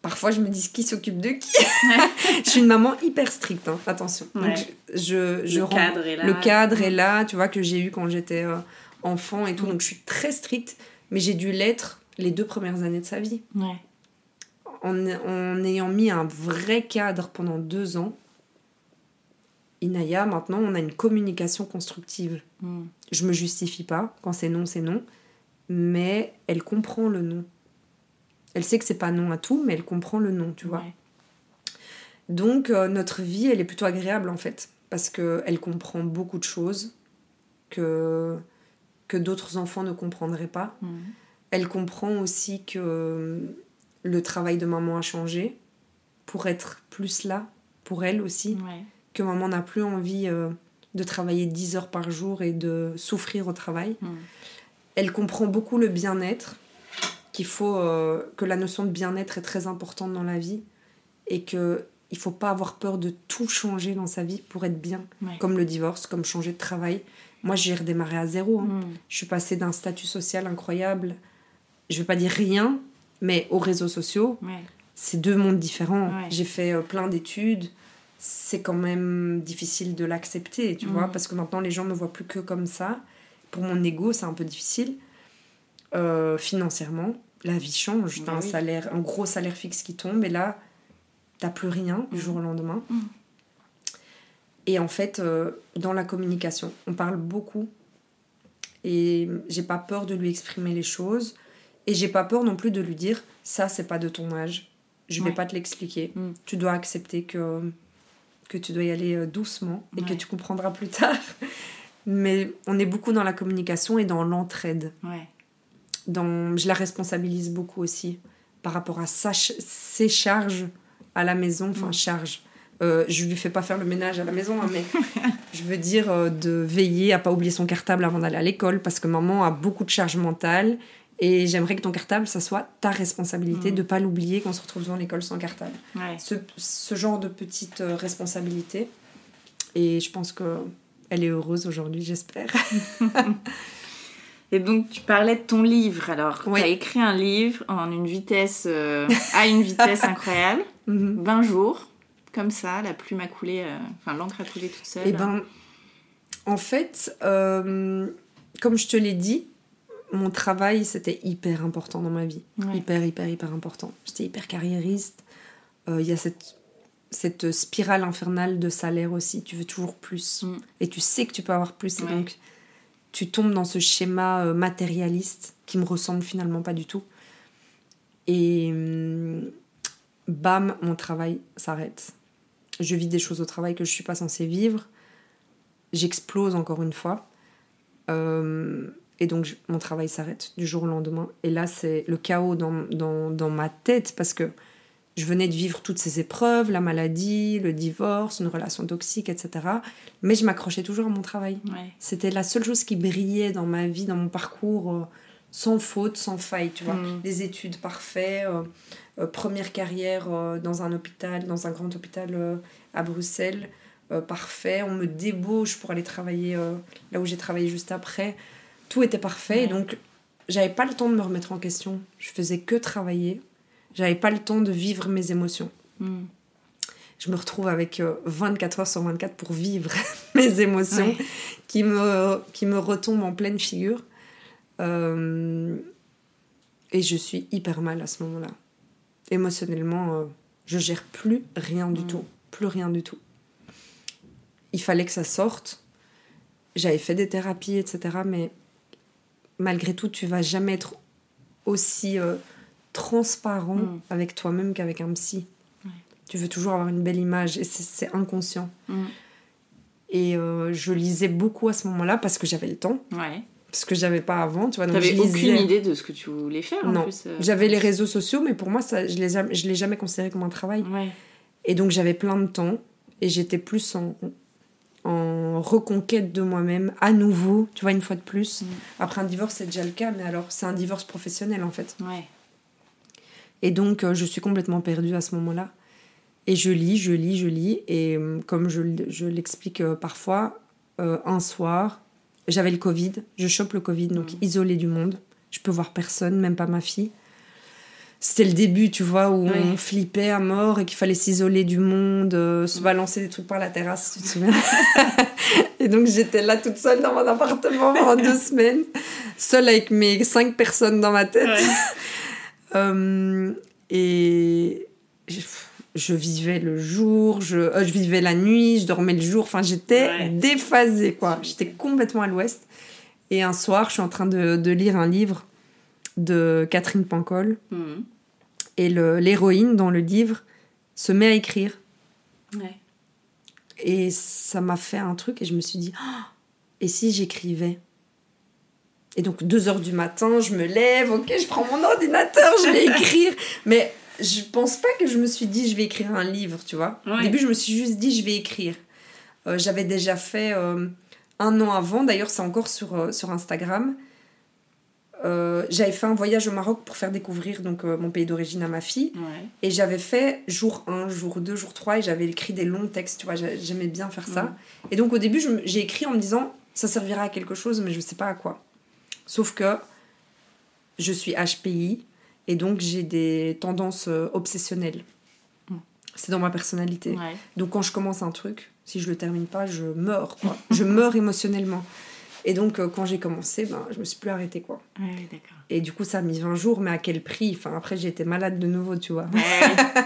parfois je me dis qui s'occupe de qui. je suis une maman hyper stricte, hein, attention. Donc, je, je, le, cadre est là. le cadre est là, tu vois, que j'ai eu quand j'étais euh, enfant et tout. Donc je suis très stricte, mais j'ai dû l'être les deux premières années de sa vie. Ouais en, ayant mis un vrai cadre pendant deux ans, Inaya, maintenant, on a une communication constructive. Hmm. Je me justifie pas. Quand c'est non, c'est non. Mais elle comprend le non. Elle sait que c'est pas non à tout, mais elle comprend le non, tu vois. Donc, euh, notre vie, elle est plutôt agréable, en fait. Parce qu'elle comprend beaucoup de choses que, que d'autres enfants ne comprendraient pas. Hmm. Elle comprend aussi que le travail de maman a changé pour être plus là pour elle aussi. Que maman n'a plus envie euh, de travailler 10 heures par jour et de souffrir au travail. Hmm. Elle comprend beaucoup le bien-être, qu'il faut euh, que la notion de bien-être est très importante dans la vie et que il faut pas avoir peur de tout changer dans sa vie pour être bien, comme le divorce, comme changer de travail. Moi, j'ai redémarré à zéro. Hein. Hmm. Je suis passée d'un statut social incroyable. Je vais pas dire rien, mais aux réseaux sociaux, c'est deux mondes différents. J'ai fait euh, plein d'études. C'est quand même difficile de l'accepter, tu vois, mm. parce que maintenant les gens ne me voient plus que comme ça. Pour mon ego, c'est un peu difficile. Euh, financièrement, la vie change. T'as bah un salaire, un gros salaire fixe qui tombe, et là, t'as plus rien du mm. jour au lendemain. Mm. Et en fait, euh, dans la communication, on parle beaucoup. Et j'ai pas peur de lui exprimer les choses. Et j'ai pas peur non plus de lui dire ça c'est pas de ton âge. Je vais pas te l'expliquer. Mm. Tu dois accepter que que tu dois y aller euh, doucement et que tu comprendras plus tard. Mais on est beaucoup dans la communication et dans l'entraide. Dans, je la responsabilise beaucoup aussi par rapport à sa, ses charges à la maison, enfin mm. charges. Euh, je lui fais pas faire le ménage à la maison, hein, mais je veux dire euh, de veiller à pas oublier son cartable avant d'aller à l'école parce que maman a beaucoup de charges mentales et j'aimerais que ton cartable, ça soit ta responsabilité mm. de ne pas l'oublier qu'on se retrouve dans l'école sans cartable. Ce, ce, genre de petite euh, responsabilité. Et je pense qu'elle est heureuse aujourd'hui, j'espère. Et donc, tu parlais de ton livre. Alors, tu as écrit un livre en une vitesse, euh, à une vitesse incroyable. 20 mhm. jours, comme ça, la plume a coulé, euh, enfin, l'encre a coulé toute seule. Eh ben, en fait, comme je te l'ai dit, mon travail, c'était hyper important dans ma vie. Hyper, hyper, hyper important. J'étais hyper carriériste. Il euh, y a cette, cette spirale infernale de salaire aussi. Tu veux toujours plus. Mm. Et tu sais que tu peux avoir plus. Et donc, tu tombes dans ce schéma euh, matérialiste qui me ressemble finalement pas du tout. Et hum, bam, mon travail s'arrête. Je vis des choses au travail que je suis pas censée vivre. J'explose encore une fois. Euh, et donc, mon travail s'arrête du jour au lendemain. Et là, c'est le chaos dans, dans, dans, ma tête parce que je venais de vivre toutes ces épreuves, la maladie, le divorce, une relation toxique, etc. Mais je m'accrochais toujours à mon travail. C'était la seule chose qui brillait dans ma vie, dans mon parcours, euh, sans faute, sans faille, tu vois. Mm. Des études parfaites, euh, euh, première carrière dans un hôpital, dans un grand hôpital à Bruxelles, parfait. On me débauche pour aller travailler là où j'ai travaillé juste après tout était parfait. Et donc, j'avais pas le temps de me remettre en question. Je faisais que travailler. J'avais pas le temps de vivre mes émotions. Hmm. Je me retrouve avec 24 euh, heures sur 24 pour vivre mes émotions qui, me, qui me retombent en pleine figure. Euh, et je suis hyper mal à ce moment-là. Émotionnellement, euh, je gère plus rien du hmm. tout. Plus rien du tout. Il fallait que ça sorte. J'avais fait des thérapies, etc. Mais malgré tout, tu vas jamais être aussi euh, transparent mm. avec toi-même qu'avec un psy. Tu veux toujours avoir une belle image et c'est inconscient. Mm. Et euh, je lisais beaucoup à ce moment-là parce que j'avais le temps. Parce que j'avais pas avant, tu vois. T'avais aucune idée de ce que tu voulais faire Non. Euh, j'avais les réseaux sociaux, mais pour moi, ça, je les je l'ai jamais considéré comme un travail. Et donc j'avais plein de temps et j'étais plus en, en reconquête de moi-même à nouveau, tu vois, une fois de plus. Mm. Après un divorce, c'est déjà le cas, mais alors c'est un divorce professionnel en fait. Ouais. Et donc, euh, je suis complètement perdue à ce moment-là. Et je lis, je lis, je lis. Et euh, comme je, je l'explique euh, parfois, euh, un soir, j'avais le Covid, je chope le Covid, donc isolée isolé du monde. Je peux voir personne, même pas ma fille. C'était le début, tu vois, où on flippait à mort et qu'il fallait s'isoler du monde, se balancer des trucs par la terrasse, tu te souviens Et donc j'étais là toute seule dans mon appartement pendant deux semaines, seule avec mes cinq personnes dans ma tête. et je vivais le jour, je, euh, je vivais la nuit, je dormais le jour. Enfin, j'étais déphasée, quoi. J'étais complètement à l'ouest. Et un soir, je suis en train de, de lire un livre de Catherine Pancol. Mhm. Et l'héroïne dans le livre se met à écrire. Ouais. Et ça m'a fait un truc et je me suis dit, oh, et si j'écrivais? Et donc, deux heures du matin, je me lève, ok, je prends mon ordinateur, je vais écrire. Mais je pense pas que je me suis dit je vais écrire un livre, tu vois. Au début, je me suis juste dit je vais écrire. Euh, j'avais déjà fait euh, un an avant, d'ailleurs, c'est encore sur, euh, sur Instagram. j'avais fait un voyage au Maroc pour faire découvrir donc mon pays d'origine à ma fille. Et j'avais fait jour 1, jour 2, jour 3 et j'avais écrit des longs textes, tu vois, j'aimais bien faire ça. Et donc au début, j'ai écrit en me disant ça servira à quelque chose, mais je sais pas à quoi. Sauf que je suis HPI, et donc, j'ai des tendances euh, obsessionnelles. Mm. C'est dans ma personnalité. Donc, quand je commence un truc, si je le termine pas, je meurs. Quoi. je meurs émotionnellement. Et donc, euh, quand j'ai commencé, ben, je me suis plus arrêtée. Quoi. et du coup, ça a mis 20 jours, mais à quel prix? Enfin, Après, j'ai été malade de nouveau, tu vois.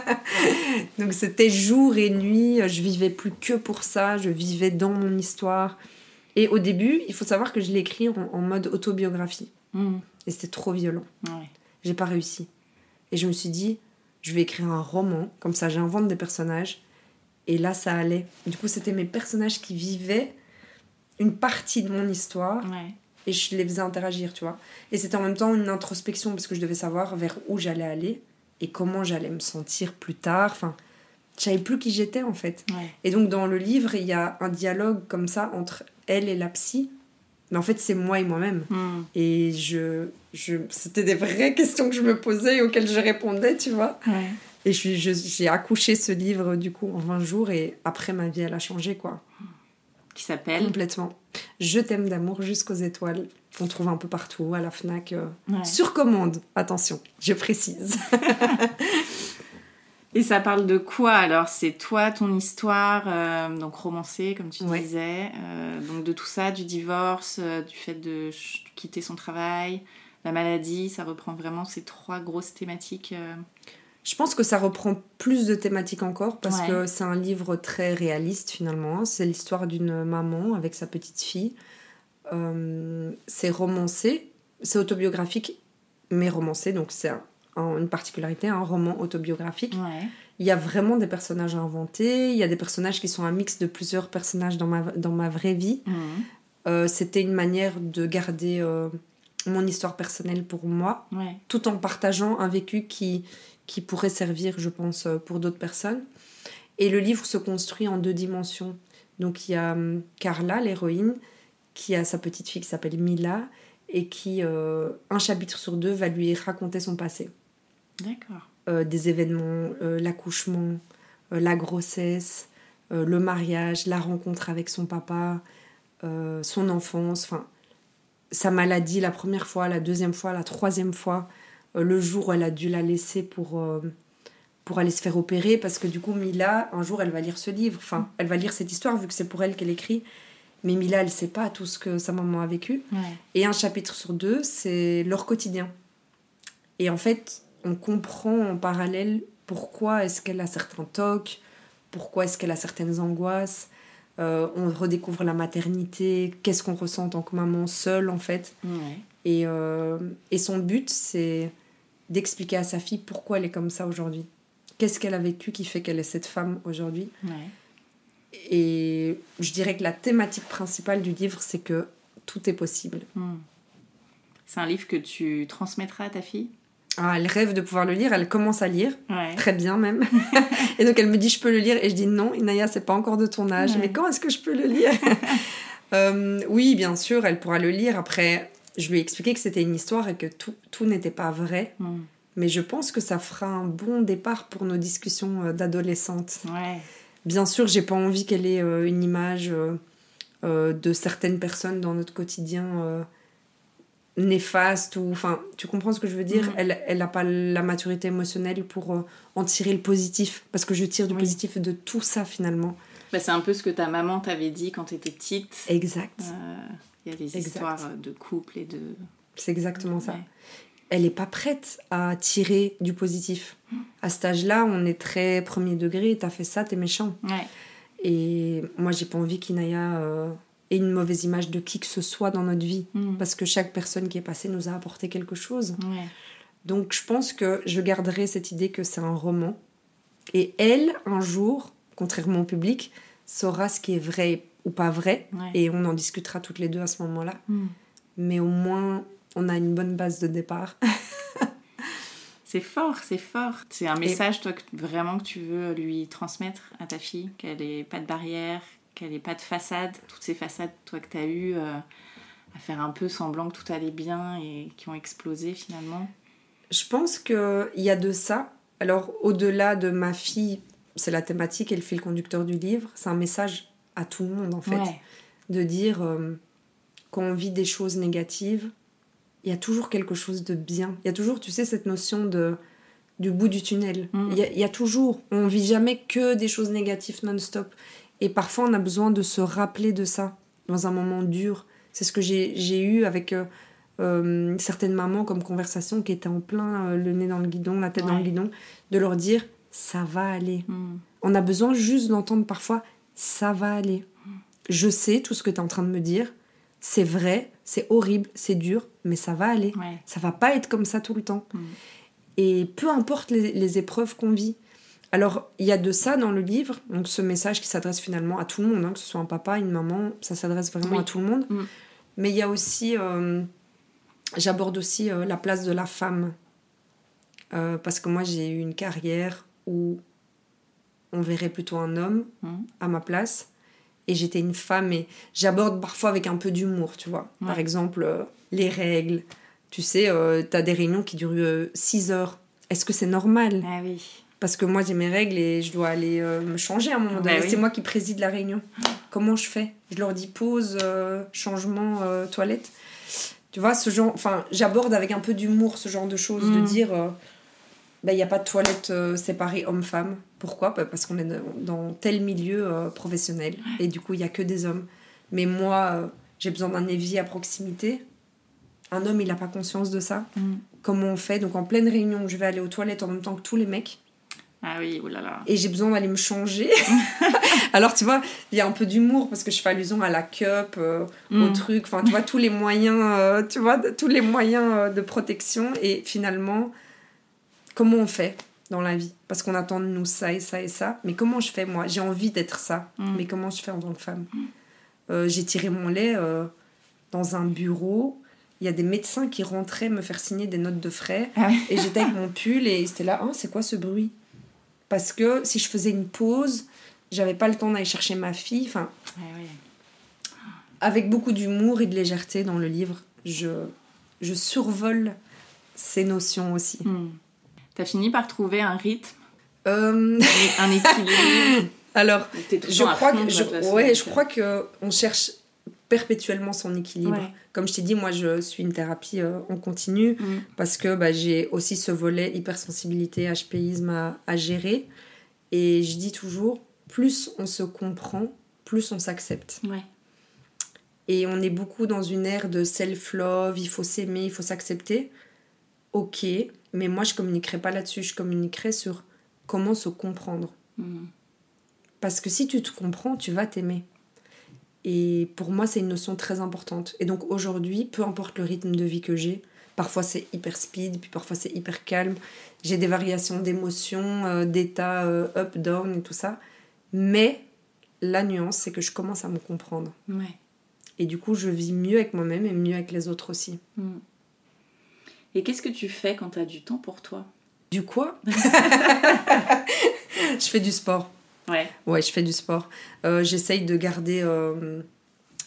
donc, c'était jour et nuit. Je vivais plus que pour ça. Je vivais dans mon histoire. Et au début, il faut savoir que je l'ai écrit en, mode autobiographie. Mm. Et c'était trop violent. Ouais j'ai pas réussi. Et je me suis dit, je vais écrire un roman, comme ça j'invente des personnages. Et là, ça allait. Du coup, c'était mes personnages qui vivaient une partie de mon histoire. Et je les faisais interagir, tu vois. Et c'était en même temps une introspection, parce que je devais savoir vers où j'allais aller et comment j'allais me sentir plus tard. Enfin, je savais plus qui j'étais, en fait. Et donc, dans le livre, il y a un dialogue comme ça entre elle et la psy. Mais en fait, c'est moi et moi-même. Hmm. Et je, je, c'était des vraies questions que je me posais et auxquelles je répondais, tu vois. Et j'ai accouché ce livre, du coup, en 20 jours. Et après, ma vie, elle a changé, quoi. Qui s'appelle? Complètement. Je t'aime d'amour jusqu'aux étoiles. On trouve un peu partout, à la FNAC. Euh, sur commande, attention, je précise. Et ça parle de quoi alors? C'est toi, ton histoire, euh, donc romancée, comme tu disais, euh, donc de tout ça, du divorce, euh, du fait de quitter son travail, la maladie, ça reprend vraiment ces trois grosses thématiques. Je pense que ça reprend plus de thématiques encore parce que c'est un livre très réaliste finalement. C'est l'histoire d'une maman avec sa petite fille. c'est romancé, c'est autobiographique mais romancé, donc c'est une particularité, un roman autobiographique. Il y a vraiment des personnages inventés, il y a des personnages qui sont un mix de plusieurs personnages dans ma, dans ma vraie vie. Mhm. Euh, c'était une manière de garder euh, mon histoire personnelle pour moi, tout en partageant un vécu qui, qui pourrait servir, je pense, euh, pour d'autres personnes. Et le livre se construit en deux dimensions. Donc il y a hum, Carla, l'héroïne, qui a sa petite fille qui s'appelle Mila, et qui, un chapitre sur deux, va lui raconter son passé. D'accord. Euh, des événements, euh, l'accouchement, euh, la grossesse, le mariage, la rencontre avec son papa, son enfance, enfin sa maladie la première fois, la deuxième fois, la troisième fois, le jour où elle a dû la laisser pour, pour aller se faire opérer, parce que du coup, Mila, un jour, elle va lire ce livre, enfin, elle va lire cette histoire, vu que c'est pour elle qu'elle écrit, mais Mila, elle sait pas tout ce que sa maman a vécu. Et un chapitre sur deux, c'est leur quotidien. Et en fait, on comprend en parallèle pourquoi est-ce qu'elle a certains tocs, pourquoi est-ce qu'elle a certaines angoisses. Euh, on redécouvre la maternité, qu'est-ce qu'on ressent en tant que maman seule en fait. Et, euh, et son but, c'est d'expliquer à sa fille pourquoi elle est comme ça aujourd'hui. Qu'est-ce qu'elle a vécu qui fait qu'elle est cette femme aujourd'hui. Et je dirais que la thématique principale du livre, c'est que tout est possible. Hmm. C'est un livre que tu transmettras à ta fille? Ah, elle rêve de pouvoir le lire, elle commence à lire, très bien même. et donc elle me dit je peux le lire et je dis non, Inaya c'est pas encore de ton âge, mais quand est-ce que je peux le lire? Euh, Oui, bien sûr, elle pourra le lire. Après, je lui ai expliqué que c'était une histoire et que tout, tout n'était pas vrai, mm. Mais je pense que ça fera un bon départ pour nos discussions euh, d'adolescentes. Ouais. Bien sûr, j'ai pas envie qu'elle ait euh, une image de certaines personnes dans notre quotidien néfaste ou enfin tu comprends ce que je veux dire? Mhm. elle elle n'a pas la maturité émotionnelle pour en tirer le positif parce que je tire du Oui. positif de tout ça finalement Bah, c'est un peu ce que ta maman t'avait dit quand t'étais petite. exact Euh, Il y a des Exact. histoires de couple et de. c'est exactement ça elle n'est pas prête à tirer du positif. À cet âge-là, on est très premier degré, t'as fait ça, t'es méchant. Ouais. Et moi, j'ai pas envie qu'Inaya euh, ait une mauvaise image de qui que ce soit dans notre vie. Mm. Parce que chaque personne qui est passée nous a apporté quelque chose. Ouais. Donc je pense que je garderai cette idée que c'est un roman. Et elle, un jour, contrairement au public, saura ce qui est vrai ou pas vrai. Ouais. Et on en discutera toutes les deux à ce moment-là. Mm. Mais au moins, on a une bonne base de départ. C'est fort, c'est fort. C'est un message, toi, que, vraiment que tu veux lui transmettre à ta fille, qu'elle n'ait pas de barrière, qu'elle n'ait pas de façade. Toutes ces façades, toi, que tu as eues euh, à faire un peu semblant que tout allait bien et qui ont explosé finalement. Je pense qu'il y a de ça. Alors, au-delà de ma fille, c'est la thématique et le fil conducteur du livre. C'est un message à tout le monde, en fait. Ouais. De dire, euh, quand on vit des choses négatives, il y a toujours quelque chose de bien. Il y a toujours, tu sais, cette notion de du bout du tunnel. Mm. Il y, y a toujours, on vit jamais que des choses négatives non-stop. Et parfois, on a besoin de se rappeler de ça dans un moment dur. C'est ce que j'ai eu avec euh, euh, certaines mamans comme conversation qui étaient en plein euh, le nez dans le guidon, la tête dans le guidon, de leur dire ça va aller. Mm. On a besoin juste d'entendre parfois ça va aller. Je sais tout ce que tu es en train de me dire. C'est vrai, c'est horrible, c'est dur, mais ça va aller. Ouais. Ça va pas être comme ça tout le temps. Mm. Et peu importe les, les épreuves qu'on vit. Alors, il y a de ça dans le livre, donc ce message qui s'adresse finalement à tout le monde, hein, que ce soit un papa, une maman, ça s'adresse vraiment Oui. à tout le monde. Mm. Mais il y a aussi, euh, j'aborde aussi euh, la place de la femme. Euh, parce que moi, j'ai eu une carrière où on verrait plutôt un homme Mm. à ma place. Et j'étais une femme et j'aborde parfois avec un peu d'humour, tu vois. Par exemple, les règles. Tu sais, euh, t'as des réunions qui durent 6 heures. Est-ce que c'est normal? Ah oui. Parce que moi, j'ai mes règles et je dois aller euh, me changer à un moment Bah donné. oui. C'est moi qui préside la réunion. Comment je fais? Je leur dis pause, euh, changement, euh, toilette. Tu vois, ce genre. Enfin, j'aborde avec un peu d'humour ce genre de choses, de Mm. dire. bah, il n'y a pas de toilette séparée homme-femme. Pourquoi? Bah, Parce qu'on est dans- tel milieu professionnel et du coup, il n'y a que des hommes. Mais moi, j'ai besoin d'un évier à proximité. Un homme, il n'a pas conscience de ça. Mm. Comment on fait? Donc, en pleine réunion, je vais aller aux toilettes en même temps que tous les mecs Ah oui, oulala. et j'ai besoin d'aller me changer. Alors, tu vois, il y a un peu d'humour parce que je fais allusion à la cup, euh, au Mm. truc, enfin, tu vois, tous les moyens, euh, tu vois, de- tous les moyens euh, de protection. Et finalement, comment on fait dans la vie? Parce qu'on attend de nous ça et ça et ça. Mais comment je fais, moi? J'ai envie d'être ça. Mm. Mais comment je fais en tant que femme? Euh, J'ai tiré mon lait dans un bureau. Il y a des médecins qui rentraient me faire signer des notes de frais. Ah oui. Et j'étais avec mon pull et c'était là, Ah, c'est quoi ce bruit? Parce que si je faisais une pause, j'avais pas le temps d'aller chercher ma fille. Enfin, avec beaucoup d'humour et de légèreté dans le livre, je, je survole ces notions aussi. Mm. T'as fini par trouver un rythme, Euh, un équilibre? alors, je crois que, je, ouais, je crois que on cherche perpétuellement son équilibre. Ouais. Comme je t'ai dit, moi, je suis une thérapie euh, en continu. Mm. parce que bah, j'ai aussi ce volet hypersensibilité, HPisme à, à gérer. Et je dis toujours, plus on se comprend, plus on s'accepte. Ouais. Et on est beaucoup dans une ère de self-love, il faut s'aimer, il faut s'accepter. Ok, mais moi je communiquerai pas là-dessus, je communiquerai sur comment se comprendre. Mm. Parce que si tu te comprends, tu vas t'aimer. Et pour moi, c'est une notion très importante. Et donc aujourd'hui, peu importe le rythme de vie que j'ai, parfois c'est hyper speed, puis parfois c'est hyper calme. J'ai des variations d'émotions, euh, d'état euh, up, down et tout ça. Mais la nuance, c'est que je commence à me comprendre. Ouais. Et du coup, je vis mieux avec moi-même et mieux avec les autres aussi. Mm. Et qu'est-ce que tu fais quand tu as du temps pour toi? Du quoi? Je fais du sport. Ouais. Ouais, je fais du sport. Euh, J'essaye de garder euh,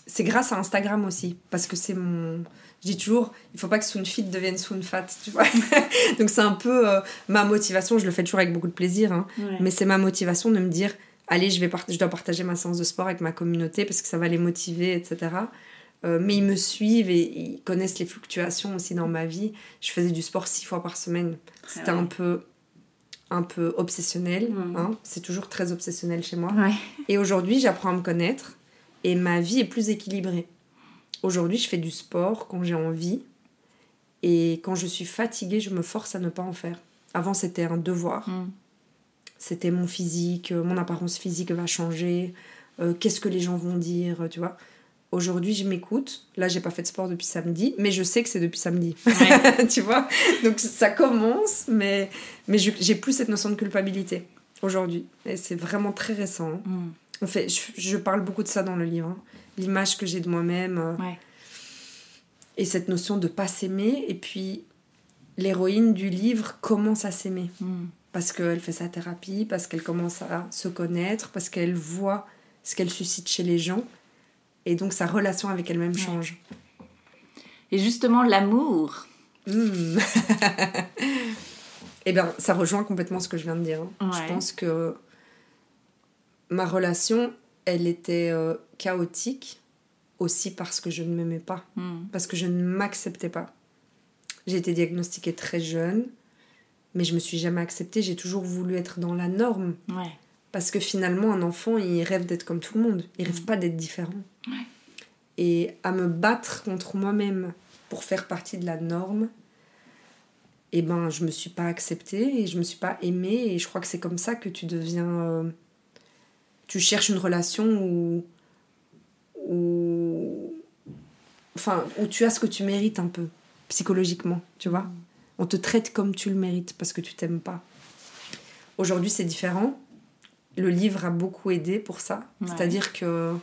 c'est grâce à Instagram aussi, parce que c'est mon... Je dis toujours, il faut pas que Soon Fit devienne Soon Fat, tu vois. Donc c'est un peu euh, ma motivation, je le fais toujours avec beaucoup de plaisir, hein. mais c'est ma motivation de me dire, allez, je, vais je dois partager ma séance de sport avec ma communauté parce que ça va les motiver, etc. Euh, mais ils me suivent et ils connaissent les fluctuations aussi dans ma vie. Je faisais du sport six fois par semaine. C'était un peu un peu obsessionnel. Mmh. Hein. C'est toujours très obsessionnel chez moi. Et aujourd'hui, j'apprends à me connaître et ma vie est plus équilibrée. Aujourd'hui, je fais du sport quand j'ai envie et quand je suis fatiguée, je me force à ne pas en faire. Avant, c'était un devoir. Mmh. C'était mon physique, mon apparence physique va changer, euh, qu'est-ce que les gens vont dire, tu vois. Aujourd'hui, je m'écoute. Là, j'ai pas fait de sport depuis samedi, mais je sais que c'est depuis samedi. tu vois? Donc ça commence, mais, mais j'ai plus cette notion de culpabilité aujourd'hui. Et c'est vraiment très récent. Mm. En fait, je, parle beaucoup de ça dans le livre. Hein. L'image que j'ai de moi-même. Euh, et cette notion de pas s'aimer. Et puis, l'héroïne du livre commence à s'aimer. Mm. Parce qu'elle fait sa thérapie, parce qu'elle commence à se connaître, parce qu'elle voit ce qu'elle suscite chez les gens et donc sa relation avec elle-même change. Et justement, l'amour. Hmm. eh bien, ça rejoint complètement ce que je viens de dire. Hein. Je pense que ma relation, elle était euh, chaotique aussi parce que je ne m'aimais pas, hmm. parce que je ne m'acceptais pas. J'ai été diagnostiquée très jeune, mais je me suis jamais acceptée. J'ai toujours voulu être dans la norme. Ouais. Parce que finalement, un enfant, il rêve d'être comme tout le monde. Il rêve mm. pas d'être différent. Et à me battre contre moi-même pour faire partie de la norme, eh ben, je me suis pas acceptée et je me suis pas aimée. Et je crois que c'est comme ça que tu deviens. Euh, tu cherches une relation où. où. Enfin, où tu as ce que tu mérites un peu, psychologiquement, tu vois. Mm. On te traite comme tu le mérites parce que tu t'aimes pas. Aujourd'hui, c'est différent le livre a beaucoup aidé pour ça. C'est-à-dire que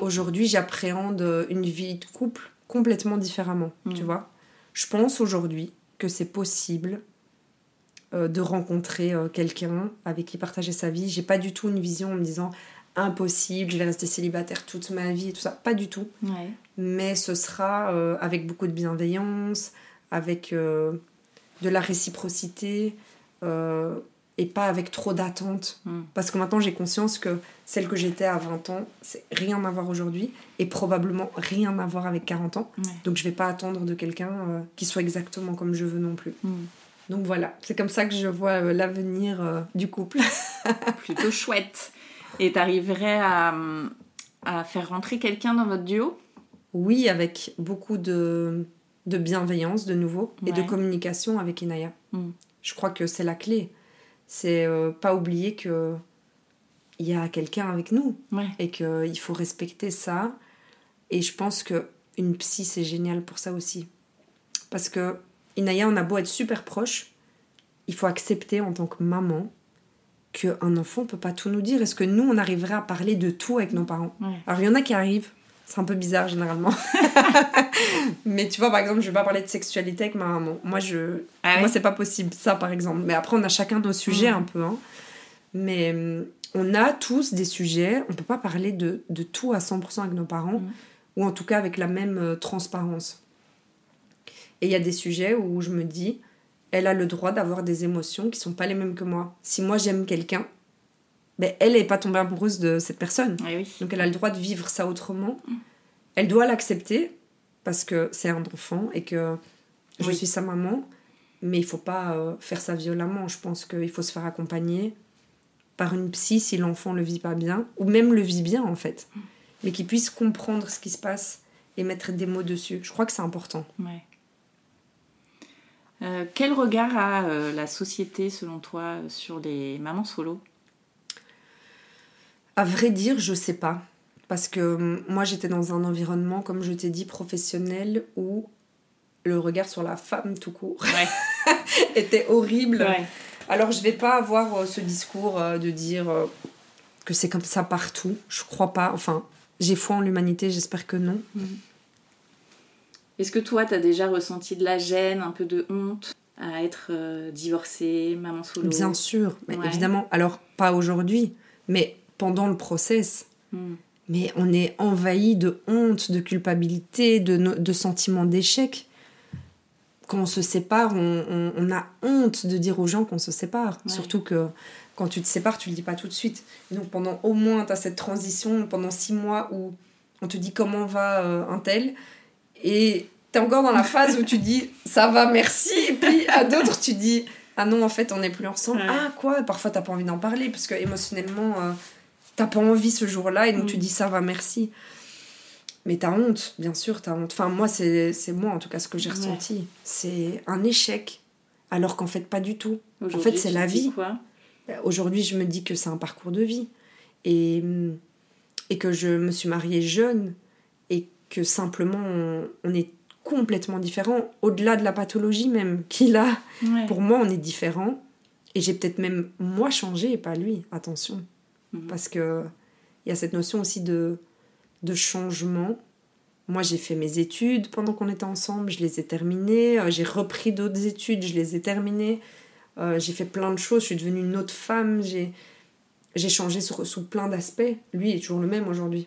aujourd'hui, j'appréhende une vie de couple complètement différemment, mm. tu vois. Je pense aujourd'hui que c'est possible euh, de rencontrer euh, quelqu'un avec qui partager sa vie. J'ai pas du tout une vision en me disant impossible, je vais rester célibataire toute ma vie et tout ça. Pas du tout. Mais ce sera euh, avec beaucoup de bienveillance, avec de la réciprocité et pas avec trop d'attentes. Hmm. Parce que maintenant, j'ai conscience que celle que j'étais à 20 ans, c'est rien à voir aujourd'hui et probablement rien à voir avec 40 ans. Donc, je vais pas attendre de quelqu'un euh, qui soit exactement comme je veux non plus. Hmm. Donc, voilà, c'est comme ça que je vois euh, l'avenir euh, du couple. Plutôt chouette. Et tu arriverais à, à, faire rentrer quelqu'un dans votre duo? Oui, avec beaucoup de, de bienveillance de nouveau et de communication avec Inaya. Hmm. Je crois que c'est la clé c'est euh, pas oublier que il y a quelqu'un avec nous et qu'il faut respecter ça. Et je pense que une psy c'est génial pour ça aussi, parce que Inaya on a beau être super proche, il faut accepter en tant que maman qu'un enfant peut pas tout nous dire. Est-ce que nous on arriverait à parler de tout avec nos parents? Alors il y en a qui arrivent, c'est un peu bizarre généralement. mais tu vois, par exemple, je vais pas parler de sexualité avec ma maman. Moi, je... Ah moi c'est pas possible, ça par exemple. Mais après, on a chacun nos sujets mm. un peu. Hein. Mais mm, on a tous des sujets, on peut pas parler de, de tout à 100% avec nos parents, mm. ou en tout cas avec la même euh, transparence. Et il y a des sujets où je me dis, elle a le droit d'avoir des émotions qui sont pas les mêmes que moi. Si moi j'aime quelqu'un, ben, elle n'est pas tombée amoureuse de cette personne. Eh Donc elle a le droit de vivre ça autrement. Mm. Elle doit l'accepter parce que c'est un enfant et que je suis sa maman. Mais il faut pas euh, faire ça violemment. Je pense qu'il faut se faire accompagner par une psy si l'enfant le vit pas bien, ou même le vit bien en fait. Mm. Mais qu'il puisse comprendre ce qui se passe et mettre des mots dessus. Je crois que c'est important. Euh, quel regard a euh, la société, selon toi, sur les mamans solo? À vrai dire, je sais pas. Parce que hum, moi, j'étais dans un environnement, comme je t'ai dit, professionnel, où le regard sur la femme tout court était horrible. Alors, je vais pas avoir euh, ce discours euh, de dire euh, que c'est comme ça partout. Je crois pas. Enfin, j'ai foi en l'humanité, j'espère que non. Mm. Est-ce que toi, tu as déjà ressenti de la gêne, un peu de honte à être divorcée, maman solo Bien sûr, mais évidemment. Alors, pas aujourd'hui, mais pendant le process. Hmm. mais on est envahi de honte, de culpabilité, de, de sentiments d'échec. Quand on se sépare, on, a honte de dire aux gens qu'on se sépare. Surtout que quand tu te sépares, tu le dis pas tout de suite. donc pendant au moins, tu as cette transition, pendant six mois où on te dit comment va euh, un tel, et tu es encore dans la phase où tu dis ça va, merci, et puis à d'autres, tu dis ah non, en fait, on n'est plus ensemble. Ah quoi? Parfois, t'as pas envie d'en parler, parce que émotionnellement, euh, t'as pas envie ce jour-là, et donc tu mm. dis ça va, merci. Mais t'as honte, bien sûr, t'as honte. Enfin, moi, c'est moi, en tout cas, ce que j'ai ressenti. C'est un échec, alors qu'en fait, pas du tout. En fait, c'est la vie. Bah, aujourd'hui, je me dis que c'est un parcours de vie. Et, et que je me suis mariée jeune, et que simplement, on, est complètement différents, au-delà de la pathologie même qu'il a. Pour moi, on est différents. Et j'ai peut-être même moi changé et pas lui, attention. Mhm. Parce que il y a cette notion aussi de, de changement. Moi, j'ai fait mes études pendant qu'on était ensemble, je les ai terminées. Euh, j'ai repris d'autres études, je les ai terminées. Euh, j'ai fait plein de choses, je suis devenue une autre femme. J'ai, j'ai changé sous, sous plein d'aspects. Lui est toujours le même aujourd'hui.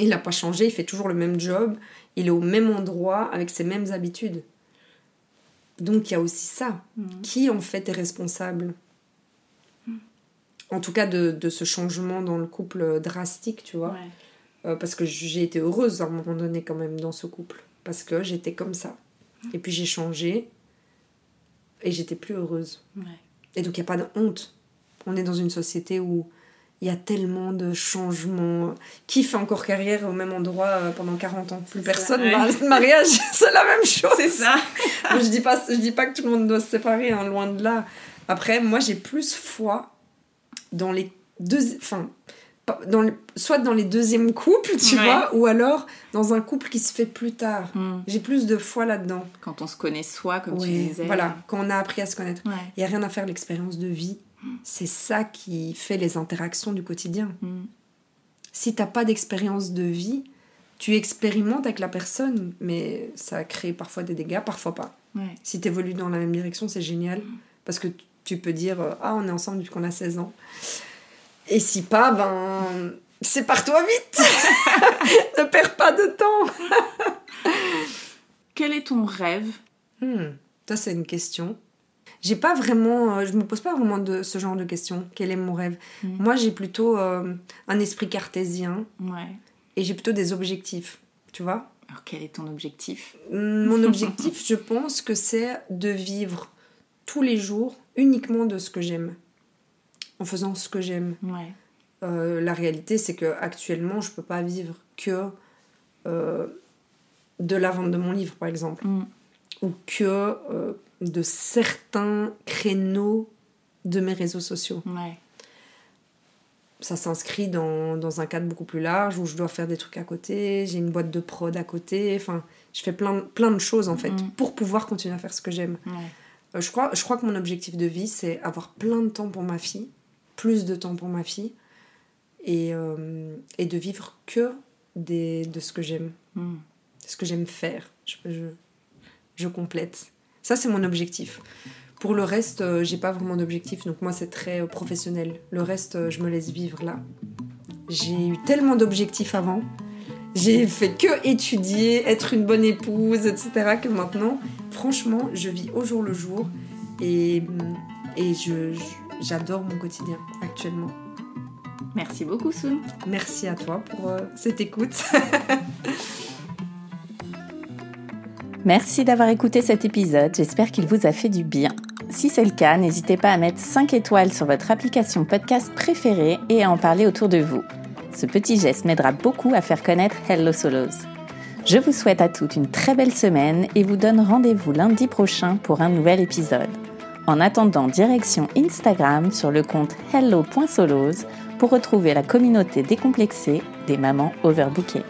Il n'a pas changé, il fait toujours le même job, il est au même endroit avec ses mêmes habitudes. Donc il y a aussi ça. Mhm. Qui en fait est responsable? En tout cas de, de, ce changement dans le couple drastique, tu vois. Euh, parce que j'ai été heureuse à un moment donné quand même dans ce couple. Parce que j'étais comme ça. Et puis j'ai changé et j'étais plus heureuse. Et donc il n'y a pas de honte. On est dans une société où il y a tellement de changements. Qui fait encore carrière au même endroit euh, pendant 40 ans? Plus personne. Le mariage, c'est la même chose. C'est ça. je dis pas, je dis pas que tout le monde doit se séparer, hein, loin de là. Après, moi, j'ai plus foi dans les deux. Enfin, dans soit dans les deuxièmes couples, tu vois, ou alors dans un couple qui se fait plus tard. Hmm. J'ai plus de foi là-dedans. Quand on se connaît soi, comme tu disais. Voilà, quand on a appris à se connaître. Il n'y a rien à faire l'expérience de vie. C'est ça qui fait les interactions du quotidien. Hmm. Si t'as pas d'expérience de vie, tu expérimentes avec la personne, mais ça crée parfois des dégâts, parfois pas. Si tu évolues dans la même direction, c'est génial. Parce que tu peux dire euh, Ah, on est ensemble depuis qu'on a 16 ans. Et si pas, ben, sépare-toi vite Ne perds pas de temps Quel est ton rêve? Hmm, Ça, c'est une question. J'ai pas vraiment. Euh, je me pose pas vraiment de ce genre de questions. Quel est mon rêve? Hmm. Moi, j'ai plutôt euh, un esprit cartésien. Ouais. Et j'ai plutôt des objectifs. Tu vois? Alors, quel est ton objectif? Mon objectif, je pense que c'est de vivre tous les jours uniquement de ce que j'aime, en faisant ce que j'aime. Euh, la réalité, c'est que actuellement, je peux pas vivre que euh, de la vente de mon livre, par exemple, mm. ou que euh, de certains créneaux de mes réseaux sociaux. Ça s'inscrit dans, dans, un cadre beaucoup plus large où je dois faire des trucs à côté, j'ai une boîte de prod à côté, enfin, je fais plein, plein de choses en fait mm. pour pouvoir continuer à faire ce que j'aime. Je, crois, je crois que mon objectif de vie, c'est avoir plein de temps pour ma fille, plus de temps pour ma fille, et, euh, et de vivre que des, de ce que j'aime, hmm. ce que j'aime faire. Je, je, je complète. Ça, c'est mon objectif. Pour le reste, euh, j'ai pas vraiment d'objectif, donc moi, c'est très professionnel. Le reste, je me laisse vivre là. J'ai eu tellement d'objectifs avant j'ai fait que étudier, être une bonne épouse, etc. que maintenant, franchement, je vis au jour le jour et, et je, j'adore mon quotidien actuellement. Merci beaucoup, Soun. Merci à toi pour euh, cette écoute. Merci d'avoir écouté cet épisode, j'espère qu'il vous a fait du bien. Si c'est le cas, n'hésitez pas à mettre 5 étoiles sur votre application podcast préférée et à en parler autour de vous. Ce petit geste m'aidera beaucoup à faire connaître Hello Solos. Je vous souhaite à toutes une très belle semaine et vous donne rendez-vous lundi prochain pour un nouvel épisode. En attendant, direction Instagram sur le compte hello.solos pour retrouver la communauté décomplexée des mamans overbookées.